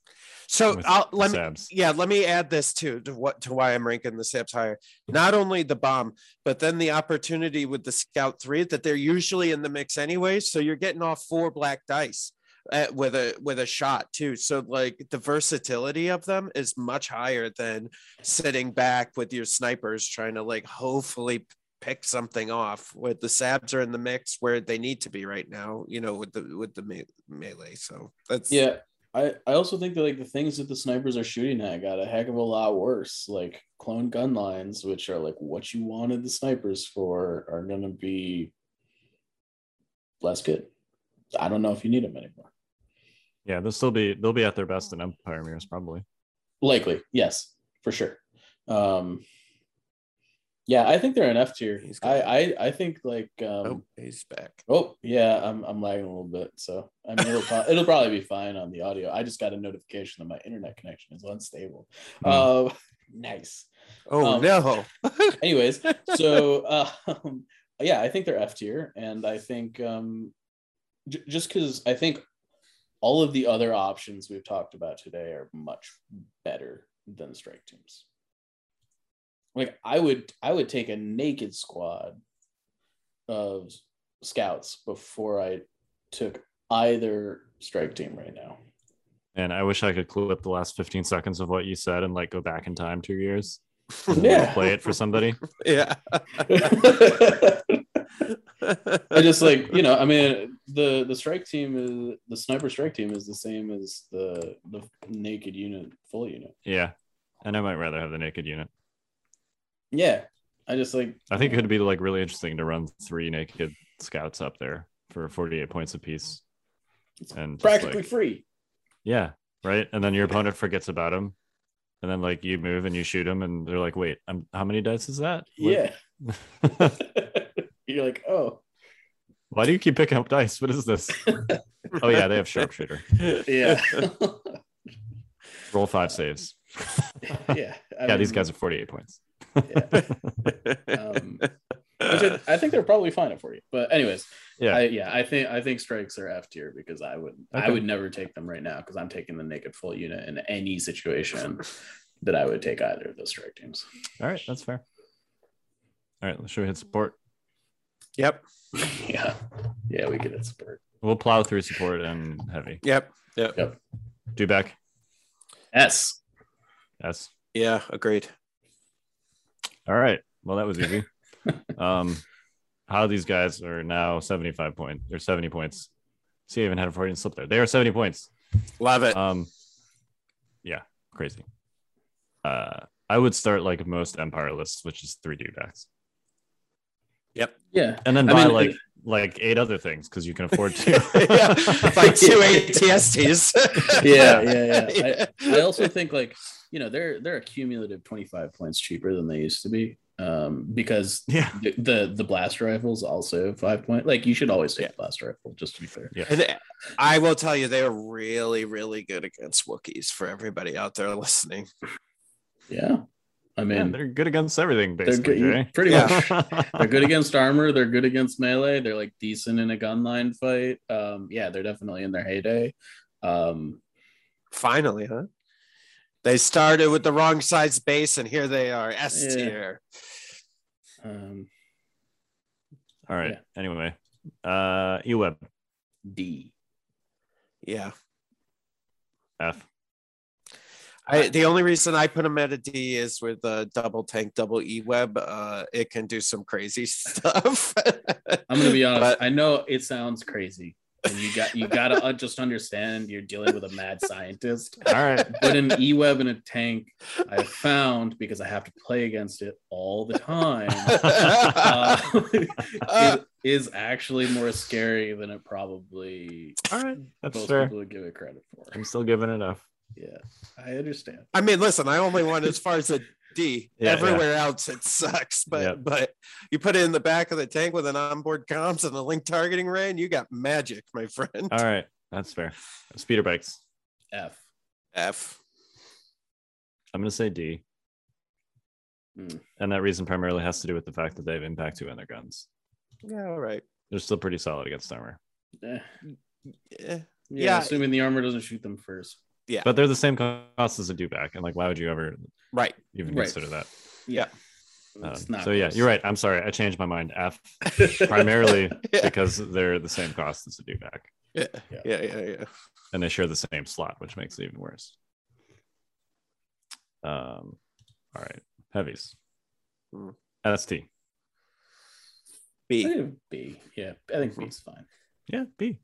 So I'll, the let me yeah, let me add this too to what to why I'm ranking the Sabs higher. Not only the bomb, but then the opportunity with the Scout Three that they're usually in the mix anyway. So you're getting off four black dice uh, with a with a shot too. So like the versatility of them is much higher than sitting back with your snipers trying to like hopefully pick something off. With the Sabs are in the mix where they need to be right now. You know, with the with the me- melee. So that's Yeah. I, I also think that like the things that the snipers are shooting at got a heck of a lot worse. Like clone gun lines, which are like what you wanted the snipers for, are gonna be less good. I don't know if you need them anymore. Yeah, they'll still be. They'll be at their best in Empire mirrors probably. Likely, yes, for sure. Um, yeah, I think they're an F tier. He's I. I I think like um, oh, he's back. Oh yeah, I'm I'm lagging a little bit, so I mean it'll pro- it'll probably be fine on the audio. I just got a notification that my internet connection is unstable. Hmm. Uh, nice. Oh Um, no. Anyways, so um, yeah, I think they're F tier, and I think um, j- just because I think all of the other options we've talked about today are much better than strike teams. Like I would, I would take a naked squad of scouts before I took either strike team right now. And I wish I could clip the last 15 seconds of what you said and like go back in time two years. Yeah. Play it for somebody. yeah. I just like you know, I mean, the the strike team is the sniper strike team is the same as the the naked unit, full unit. Yeah. And I might rather have the naked unit. Yeah, I just like I think it could be like really interesting to run three naked scouts up there for 48 points apiece. And practically like- free. yeah, right. And then your opponent forgets about him. And then like you move and you shoot him, and they're like, "Wait, I'm, how many dice is that?" Yeah, you're like, oh, Why do you keep picking up dice? What is this? oh yeah, they have sharpshooter. yeah, Roll five saves. yeah. I yeah, these guys are 48 points. Um, which I, I think they're probably fine for you. But anyways, Yeah. I, yeah, I think I think strikes are F tier because I would I would never take them right now because I'm taking the naked full unit in any situation that I would take either of those strike teams. All right, that's fair. All right, should we hit support? Yep. yeah, yeah, we get it support. We'll plow through support and heavy. Yep. Yep. Yep. Dewback. S. Yes. Yeah. Agreed. All right. Well, that was easy. um, how these guys are now 75 points or 70 points. See, I even had a Freudian slip there. They are 70 points. Love it. Um, yeah, crazy. Uh, I would start like most Empire lists, which is three do backs, yep. Yeah, and then I buy mean, like it- like eight other things because you can afford to. yeah. Like two ATSTs. yeah, yeah, yeah. I, I also think like you know they're they're a cumulative 25 points cheaper than they used to be um because yeah. the the, the blast rifles also five point like you should always take a blast rifle just to be fair Yeah. And I will tell you, they are really, really good against Wookiees for everybody out there listening. yeah i Yeah, mean they're good against everything, they're basically. good Jay. pretty Yeah. much they're good against armor they're good against melee they're like decent in a gunline fight um yeah they're definitely in their heyday um Finally, huh? They started with the wrong size base, and here they are, S Yeah. tier. um All right. Yeah. Anyway, uh, EWeb d Yeah. F. I, the only reason I put them at a D is with the double tank, double E web. Uh, it can do some crazy stuff. i'm gonna be honest But- i know it sounds crazy and you got you gotta uh, just understand you're dealing with a mad scientist All right. but an e-web in a tank i found because i have to play against it all the time uh, it is actually more scary than it probably All right. That's most fair. people would give it credit for I'm still giving it F. yeah i understand I mean, listen, I only went as far as a D. Yeah, Everywhere else, it sucks. But Yeah. but you put it in the back of the tank with an onboard comms and a link targeting ray, and you got magic, my friend. All right. That's fair. Speeder bikes. f F. I'm going to say D. Hmm. And that reason primarily has to do with the fact that they have impact two in their guns. Yeah, all right. They're still pretty solid against armor, Eh, Yeah. yeah, Yeah. assuming the armor doesn't shoot them first but they're the same cost as a dewback. And like, why would you ever Right. even Right. consider that? Yeah. Um, not so yeah, you're right. I'm sorry. I changed my mind. F primarily Yeah. because they're the same cost as a dewback. Yeah. Yeah. Yeah. Yeah. Yeah. and they share the same slot, which makes it even worse. Um, all right, heavies. ST. I B. think b yeah i think b is fine Yeah, B.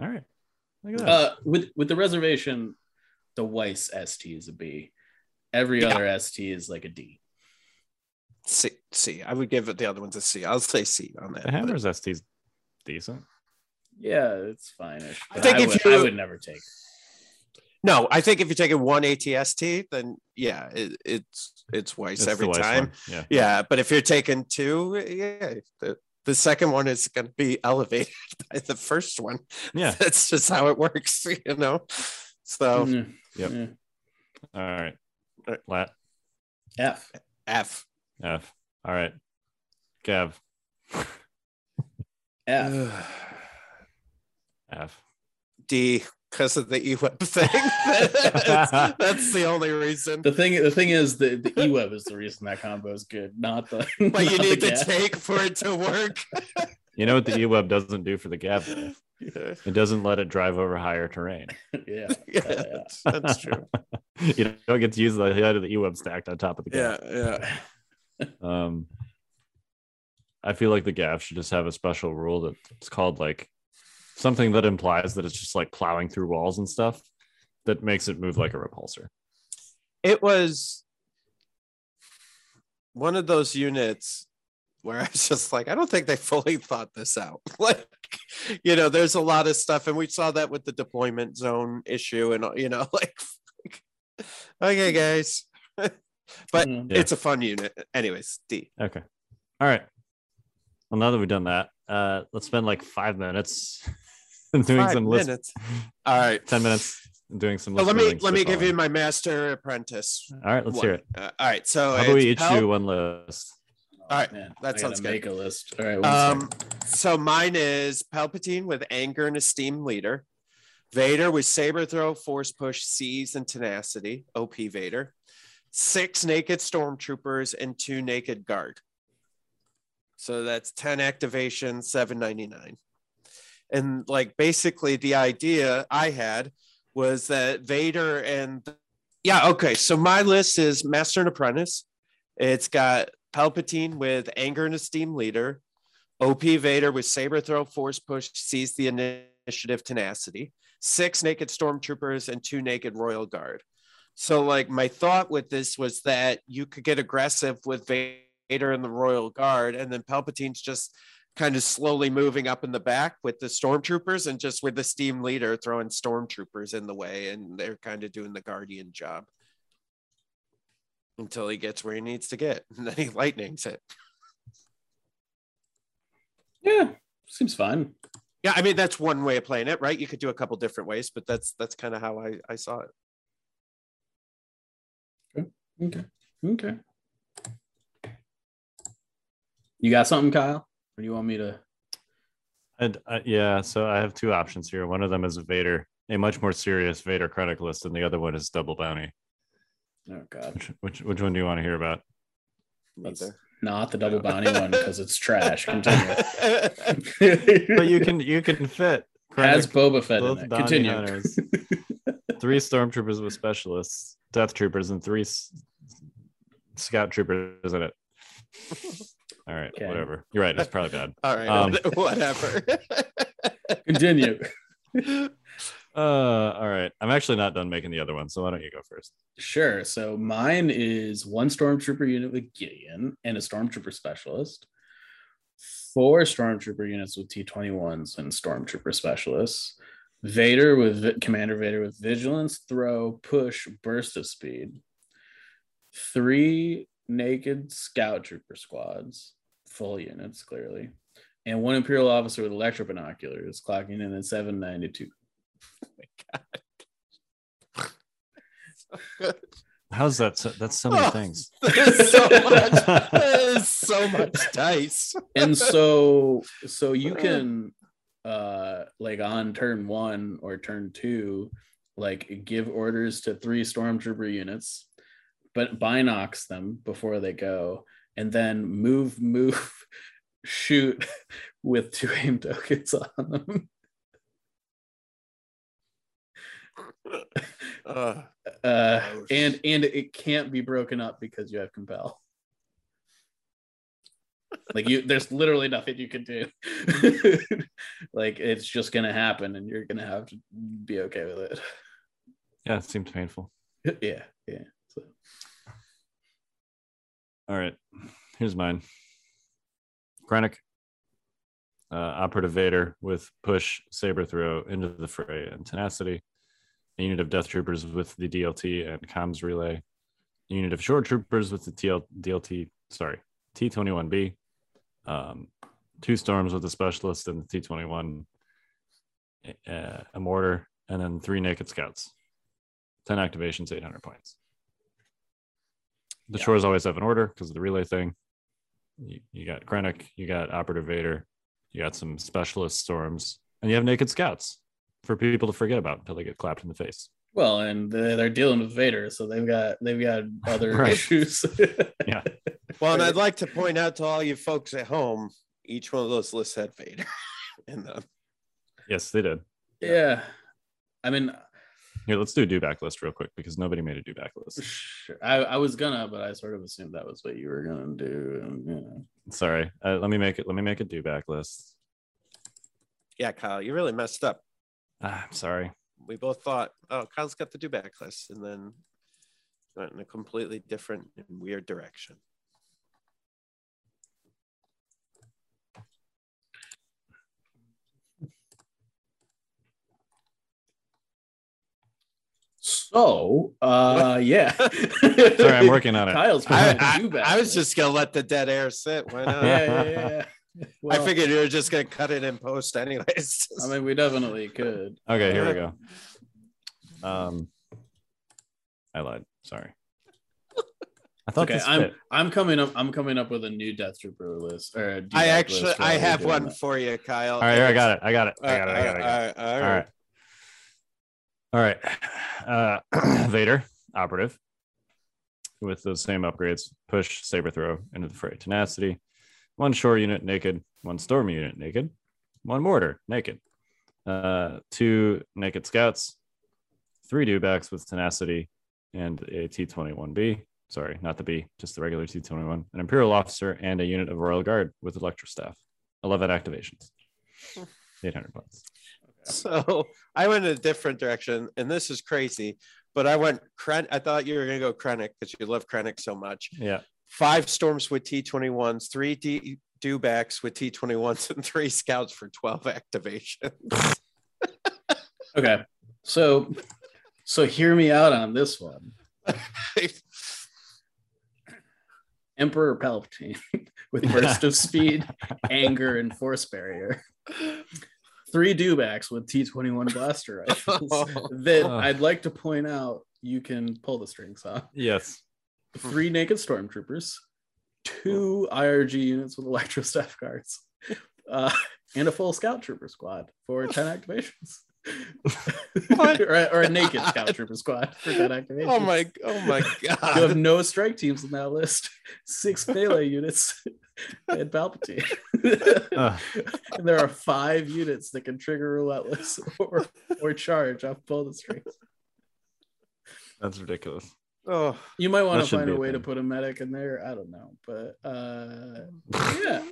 All right. Look at that. Uh, with with the reservation, the Weiss ST is a B. Every Yeah. other ST is like a D. C. C. I would give it the other ones a C. I'll say C on that. the but- Hammers ST's decent. Yeah, it's fine. I think if would, you- I would never take. No, I think if you're taking one ATST, then yeah, it, it's it's Weiss It's every Weiss time. Yeah. Yeah, but if you're taking two, yeah, the, the second one is going to be elevated by the first one. Yeah. That's just how it works, you know. So Mm, Yep. yeah. All right. All right. Lat. F. F. F. All right. Gav. F. F. D because of the eWeb thing. that's, that's the only reason. The thing, the thing is, the the eWeb is the reason that combo is good, not the. But you need the to take for it to work. You know what the eWeb doesn't do for the Gav? Though? yeah, It doesn't let it drive over higher terrain. yeah, yeah, yeah. that's, that's true. you don't get to use the head of the eWeb stacked on top of the Yeah, yeah. Um, I feel like the Gav should just have a special rule that it's called like something that implies that it's just like plowing through walls and stuff that makes it move like a repulsor. It was one of those units where I was just like, I don't think they fully thought this out. like, you know, there's a lot of stuff, and we saw that with the deployment zone issue, and you know, like, okay, guys. but Mm. Yeah. it's a fun unit. Anyways, D. Okay. All right. Well, now that we've done that, uh, let's spend like five minutes doing Five some list. minutes. All right. 10 minutes doing some So list let me let me give you my master apprentice. All right, let's one. hear it. Uh, all right. So How about we each Pel- do one list? All right, Man, that I sounds good. Make a list. All right. Um, second. so mine is Palpatine with anger and esteem leader. Vader with saber throw, force push, seize, and tenacity. OP Vader. Six naked stormtroopers and two naked guard. So that's 10 activation, 799. And like basically the idea I had was that Vader and yeah, okay. So my list is Master and Apprentice. It's got Palpatine with anger and esteem leader. OP Vader with saber throw, force push, seize the initiative, tenacity. Six naked stormtroopers and two naked royal guard. So, like, my thought with this was that you could get aggressive with Vader and the royal guard, and then Palpatine's just kind of slowly moving up in the back with the stormtroopers, and just with the esteem leader throwing stormtroopers in the way, and they're kind of doing the guardian job until he gets where he needs to get, and then he lightnings it. yeah, seems fine. Yeah, I mean that's one way of playing it, right? You could do a couple different ways, but that's that's kind of how I I saw it. Okay. Okay. You got something, Kyle? Or do you want me to? And uh, yeah, so I have two options here. One of them is Vader, a much more serious Vader Krennic list, and the other one is Double Bounty. Oh God, Which which which one do you want to hear about? That's Neither. not the double bounty one because it's trash. Continue. But you can you can fit Has Krennic Boba Fett in it. Continue. hunters, three stormtroopers with specialists, death troopers, and three s- scout troopers in it. All right, Okay. whatever. You're right. It's probably bad. All right, Um, whatever. Continue. Uh, all right. I'm actually not done making the other one, so why don't you go first? Sure. So mine is one stormtrooper unit with Gideon and a stormtrooper specialist, four stormtrooper units with T21s and stormtrooper specialists, Vader with Commander Vader with vigilance, throw, push, burst of speed, three naked scout trooper squads, full units clearly, and one imperial officer with electro binoculars, clocking in at 792. How's that? So, that's so many Oh. things. There's so much. There's so much dice. and so so you can uh like on turn one or turn two like give orders to three stormtrooper units but binox them before they go and then move move shoot with two aim tokens on them Uh, uh and and it can't be broken up because you have compel like you there's literally nothing you can do like it's just gonna happen and you're gonna have to be okay with it Yeah, it seemed painful. yeah yeah so All right. Here's mine. Krennic. Uh, Operative Vader with push, saber throw into the fray and tenacity. A unit of death troopers with the DLT and comms relay. A unit of shore troopers with the TL, DLT, sorry, T21B. Um, two storms with a specialist and the T21, uh, a mortar, and then three naked scouts. 10 activations, 800 points. The Yeah. shores always have an order because of the relay thing. You, you got Krennic, you got Operative Vader, you got some specialist storms, and you have naked scouts for people to forget about until they get clapped in the face. Well, and they're they're dealing with Vader, so they've got they've got other Right. issues. Yeah. Well, and I'd like to point out to all you folks at home, each one of those lists had Vader in them. Yes, they did. yeah. I mean, Here, let's do a dewback list real quick because nobody made a dewback list. sure, I, I was gonna, but I sort of assumed that was what you were gonna do. and, you know. Sorry. Uh, let me make it. Let me make a dewback list. Yeah, Kyle, you really messed up. Ah, I'm sorry. We both thought, oh, Kyle's got the dewback list, and then went in a completely different and weird direction. So, uh, yeah. Sorry, I'm working on it. Kyle's I, putting I- you back. I was just gonna let the dead air sit. Why not? yeah, yeah, yeah. I figured you were just gonna cut it in post, anyways. I mean, we definitely could. Okay, here we go. Um, I lied. Sorry. I thought Okay, I'm fit. I'm coming up. I'm coming up with a new Death Trooper list. Or a I D-Bag actually, list I have one that. for you, Kyle. All right, here, I got it. I got it. I got it. I got it. I got it. All All right. right. All right. Uh, Vader, operative, with those same upgrades push, saber throw into the fray. Tenacity, one shore unit naked, one storm unit naked, one mortar naked, uh, two naked scouts, three dewbacks with tenacity, and a T 21B. Sorry, not the B, just the regular T 21, an Imperial officer, and a unit of Royal Guard with Electro Staff. 11 activations, 800 points. So I went in a different direction, and this is crazy. But I went Kren. I thought you were gonna go Krennic because you love Krennic so much. Yeah. Five storms with T21s, three D dewbacks with T21s, and three scouts for 12 activations. Okay, so so hear me out on this one. Emperor Palpatine with burst of speed, anger, and force barrier. Three dewbacks with T21 blaster rifles. that Oh. I'd like to point out you can pull the strings off. Yes. Three naked stormtroopers, two IRG units with electro staff guards, uh, and a full scout trooper squad for 10 activations. or, or a naked scout trooper squad for 10 activations. oh my! Oh my god. You have no strike teams in that list. Six melee units and Palpatine. Ugh. and there are five units that can trigger relentless or, or charge off both the strings. That's ridiculous. Oh, You might want to find be a a way to put a medic in there. I don't know, but uh, yeah.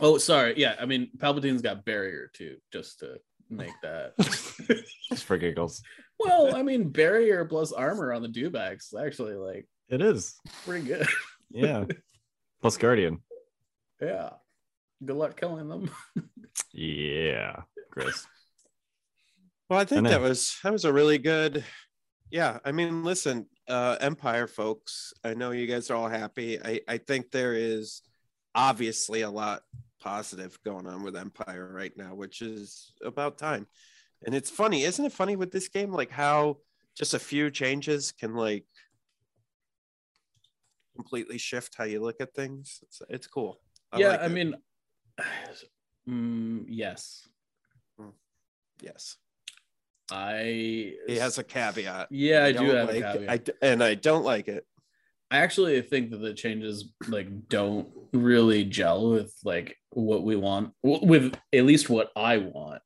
Oh, sorry. Yeah, I mean, Palpatine's got barrier too, just to make that. Just for giggles. well, I mean, barrier plus armor on the dewbacks is actually like It is. pretty good. Yeah. Plus Guardian. Yeah. Good luck killing them. Yeah. Chris. well, I think And that was that was a really good. Yeah, I mean, listen, uh, Empire folks. I know you guys are all happy. I I think there is obviously a lot positive going on with Empire right now, which is about time. And it's funny, isn't it funny with this game, like how just a few changes can like completely shift how you look at things. It's, it's cool. yeah, like I it. mean, mm, yes. yes, I he has a caveat. Yeah, I do don't have like, a caveat. I d- and I don't like it. I actually think that the changes like don't really gel with like what we want with at least what I want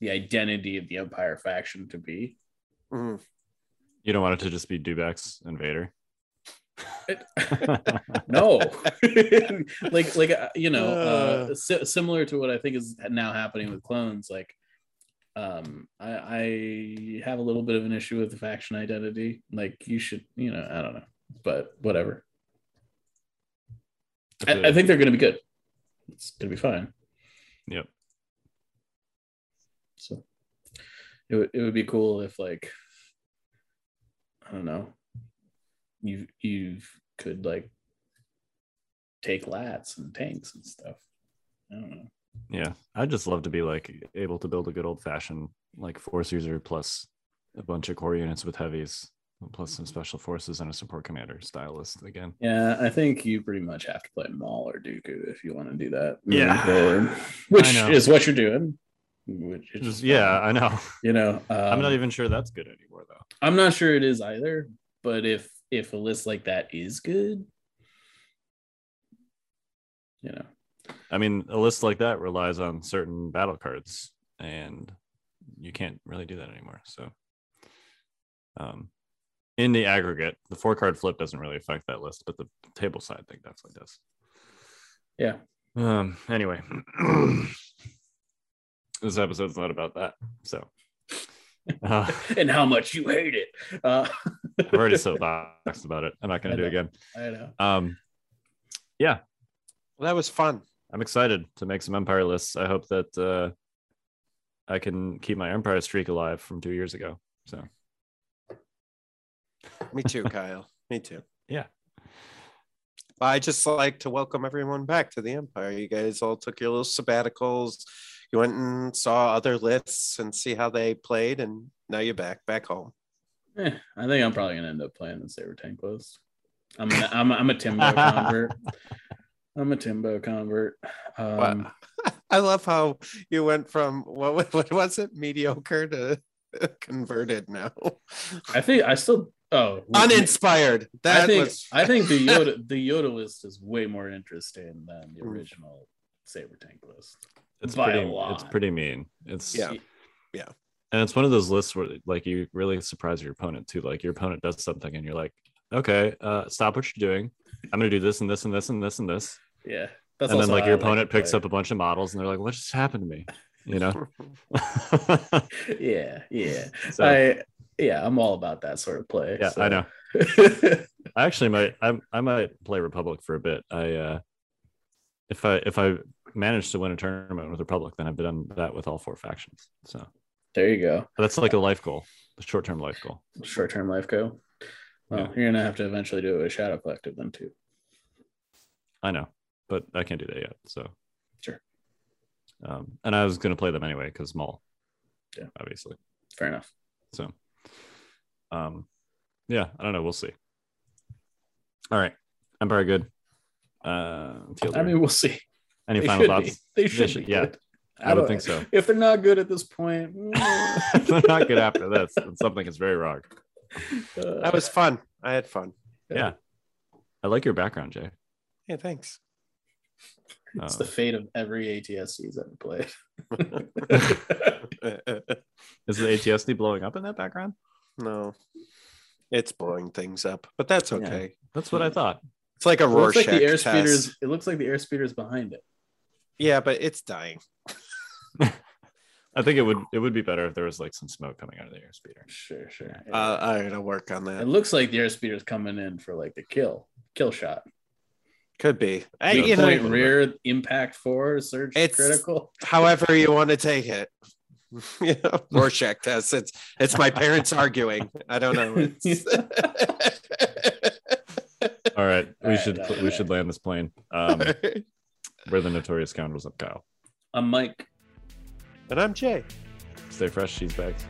the identity of the Empire faction to be. Mm. You don't want it to just be Dewbacks and Vader. No, like like uh, you know, uh, Uh. si- similar to what I think is now happening with clones. Like, um, I, I have a little bit of an issue with the faction identity. Like, you should, you know, I don't know, but whatever. I, I think they're going to be good. It's going to be fine. Yep. So it would it would be cool if like I don't know you you could like take lats and tanks and stuff. I don't know. Yeah. I'd just love to be like able to build a good old fashioned like force user plus a bunch of core units with heavies plus some special forces and a support commander stylist again. Yeah, I think you pretty much have to play Maul or Dooku if you want to do that. Yeah. forward, which is what you're doing. Which is Just, yeah, I know. you know, I'm um, not even sure that's good anymore though. I'm not sure it is either. But if if a list like that is good, you know, I mean, a list like that relies on certain battle cards, and you can't really do that anymore. So, um, in the aggregate, the four card flip doesn't really affect that list, but the table side thing definitely does. yeah. Um. Anyway, this episode's not about that. So, uh, and how much you hate it. Uh, I've already soapboxed about it. I'm not going to do it again. I know. Um. Yeah, Well, that was fun. I'm excited to make some Empire lists. I hope that uh, I can keep my Empire streak alive from two years ago. So Me too, Kyle. Me too. Yeah. I just like to welcome everyone back to the Empire. You guys all took your little sabbaticals. You went and saw other lists and see how they played, and now you're back, back home. Eh, I think I'm probably gonna end up playing the saber tank list. I'm a, I'm a, I'm a Timbo convert. I'm a Timbo convert. Um, Wow. I love how you went from what what was it mediocre to converted now I think I still oh uninspired. That I think was I think the Yoda the Yoda list is way more interesting than the Mm. original saber tank list. it's By a pretty. lot. It's pretty mean. It's Yeah. and it's one of those lists where like you really surprise your opponent too. Like your opponent does something and you're like, okay, uh, stop what you're doing. I'm gonna do this and this and this and this and this. Yeah, that's and then like your opponent to picks up a bunch of models and they're like, what just happened to me? You know. Yeah, yeah. so I yeah, I'm all about that sort of play. yeah, so. I know. I actually might I, I might play Republic for a bit. I uh if I if I manage to win a tournament with Republic, then I've done that with all four factions. So there you go. that's like a life goal, a short term life goal. Short term life goal. Well, Yeah. you're gonna have to eventually do it with Shadow Collective then too. I know, but I can't do that yet. So Sure. Um, and I was gonna play them anyway because Maul. Yeah. obviously. Fair enough. So um yeah, I don't know. We'll see. All right. Empire good. Uh Fielder, I mean, we'll see. any They final thoughts? be. They should, should- be. yeah. good. I would don't- think so. If they're not good at this point, if they're not good after this, then something is very wrong. uh, that was fun. I had fun. Yeah. I like your background, Jay. Yeah, thanks. It's Um, the fate of every ATS he's ever played. is the AT-ST blowing up in that background? no, it's blowing things up, but that's Yeah. okay. That's what I thought. It's like a It looks Rorschach like the test. airspeeders. It looks like the airspeeders behind it. Yeah, but it's dying. I think it would it would be better if there was like some smoke coming out of the airspeeder. Sure, sure. Uh, I gotta work on that. it looks like the airspeeder's coming in for like the kill, kill shot. Could be. I, Weak you know, point rear, impact four, surge It's- critical. however you want to take it. you know, Rorschach test. It's it's my parents arguing. I don't know. All right, we All right, should all we right. should land this plane. Um, we're the notorious scoundrels of Kyle. I'm Mike. and I'm Jay. Stay fresh, cheese bags.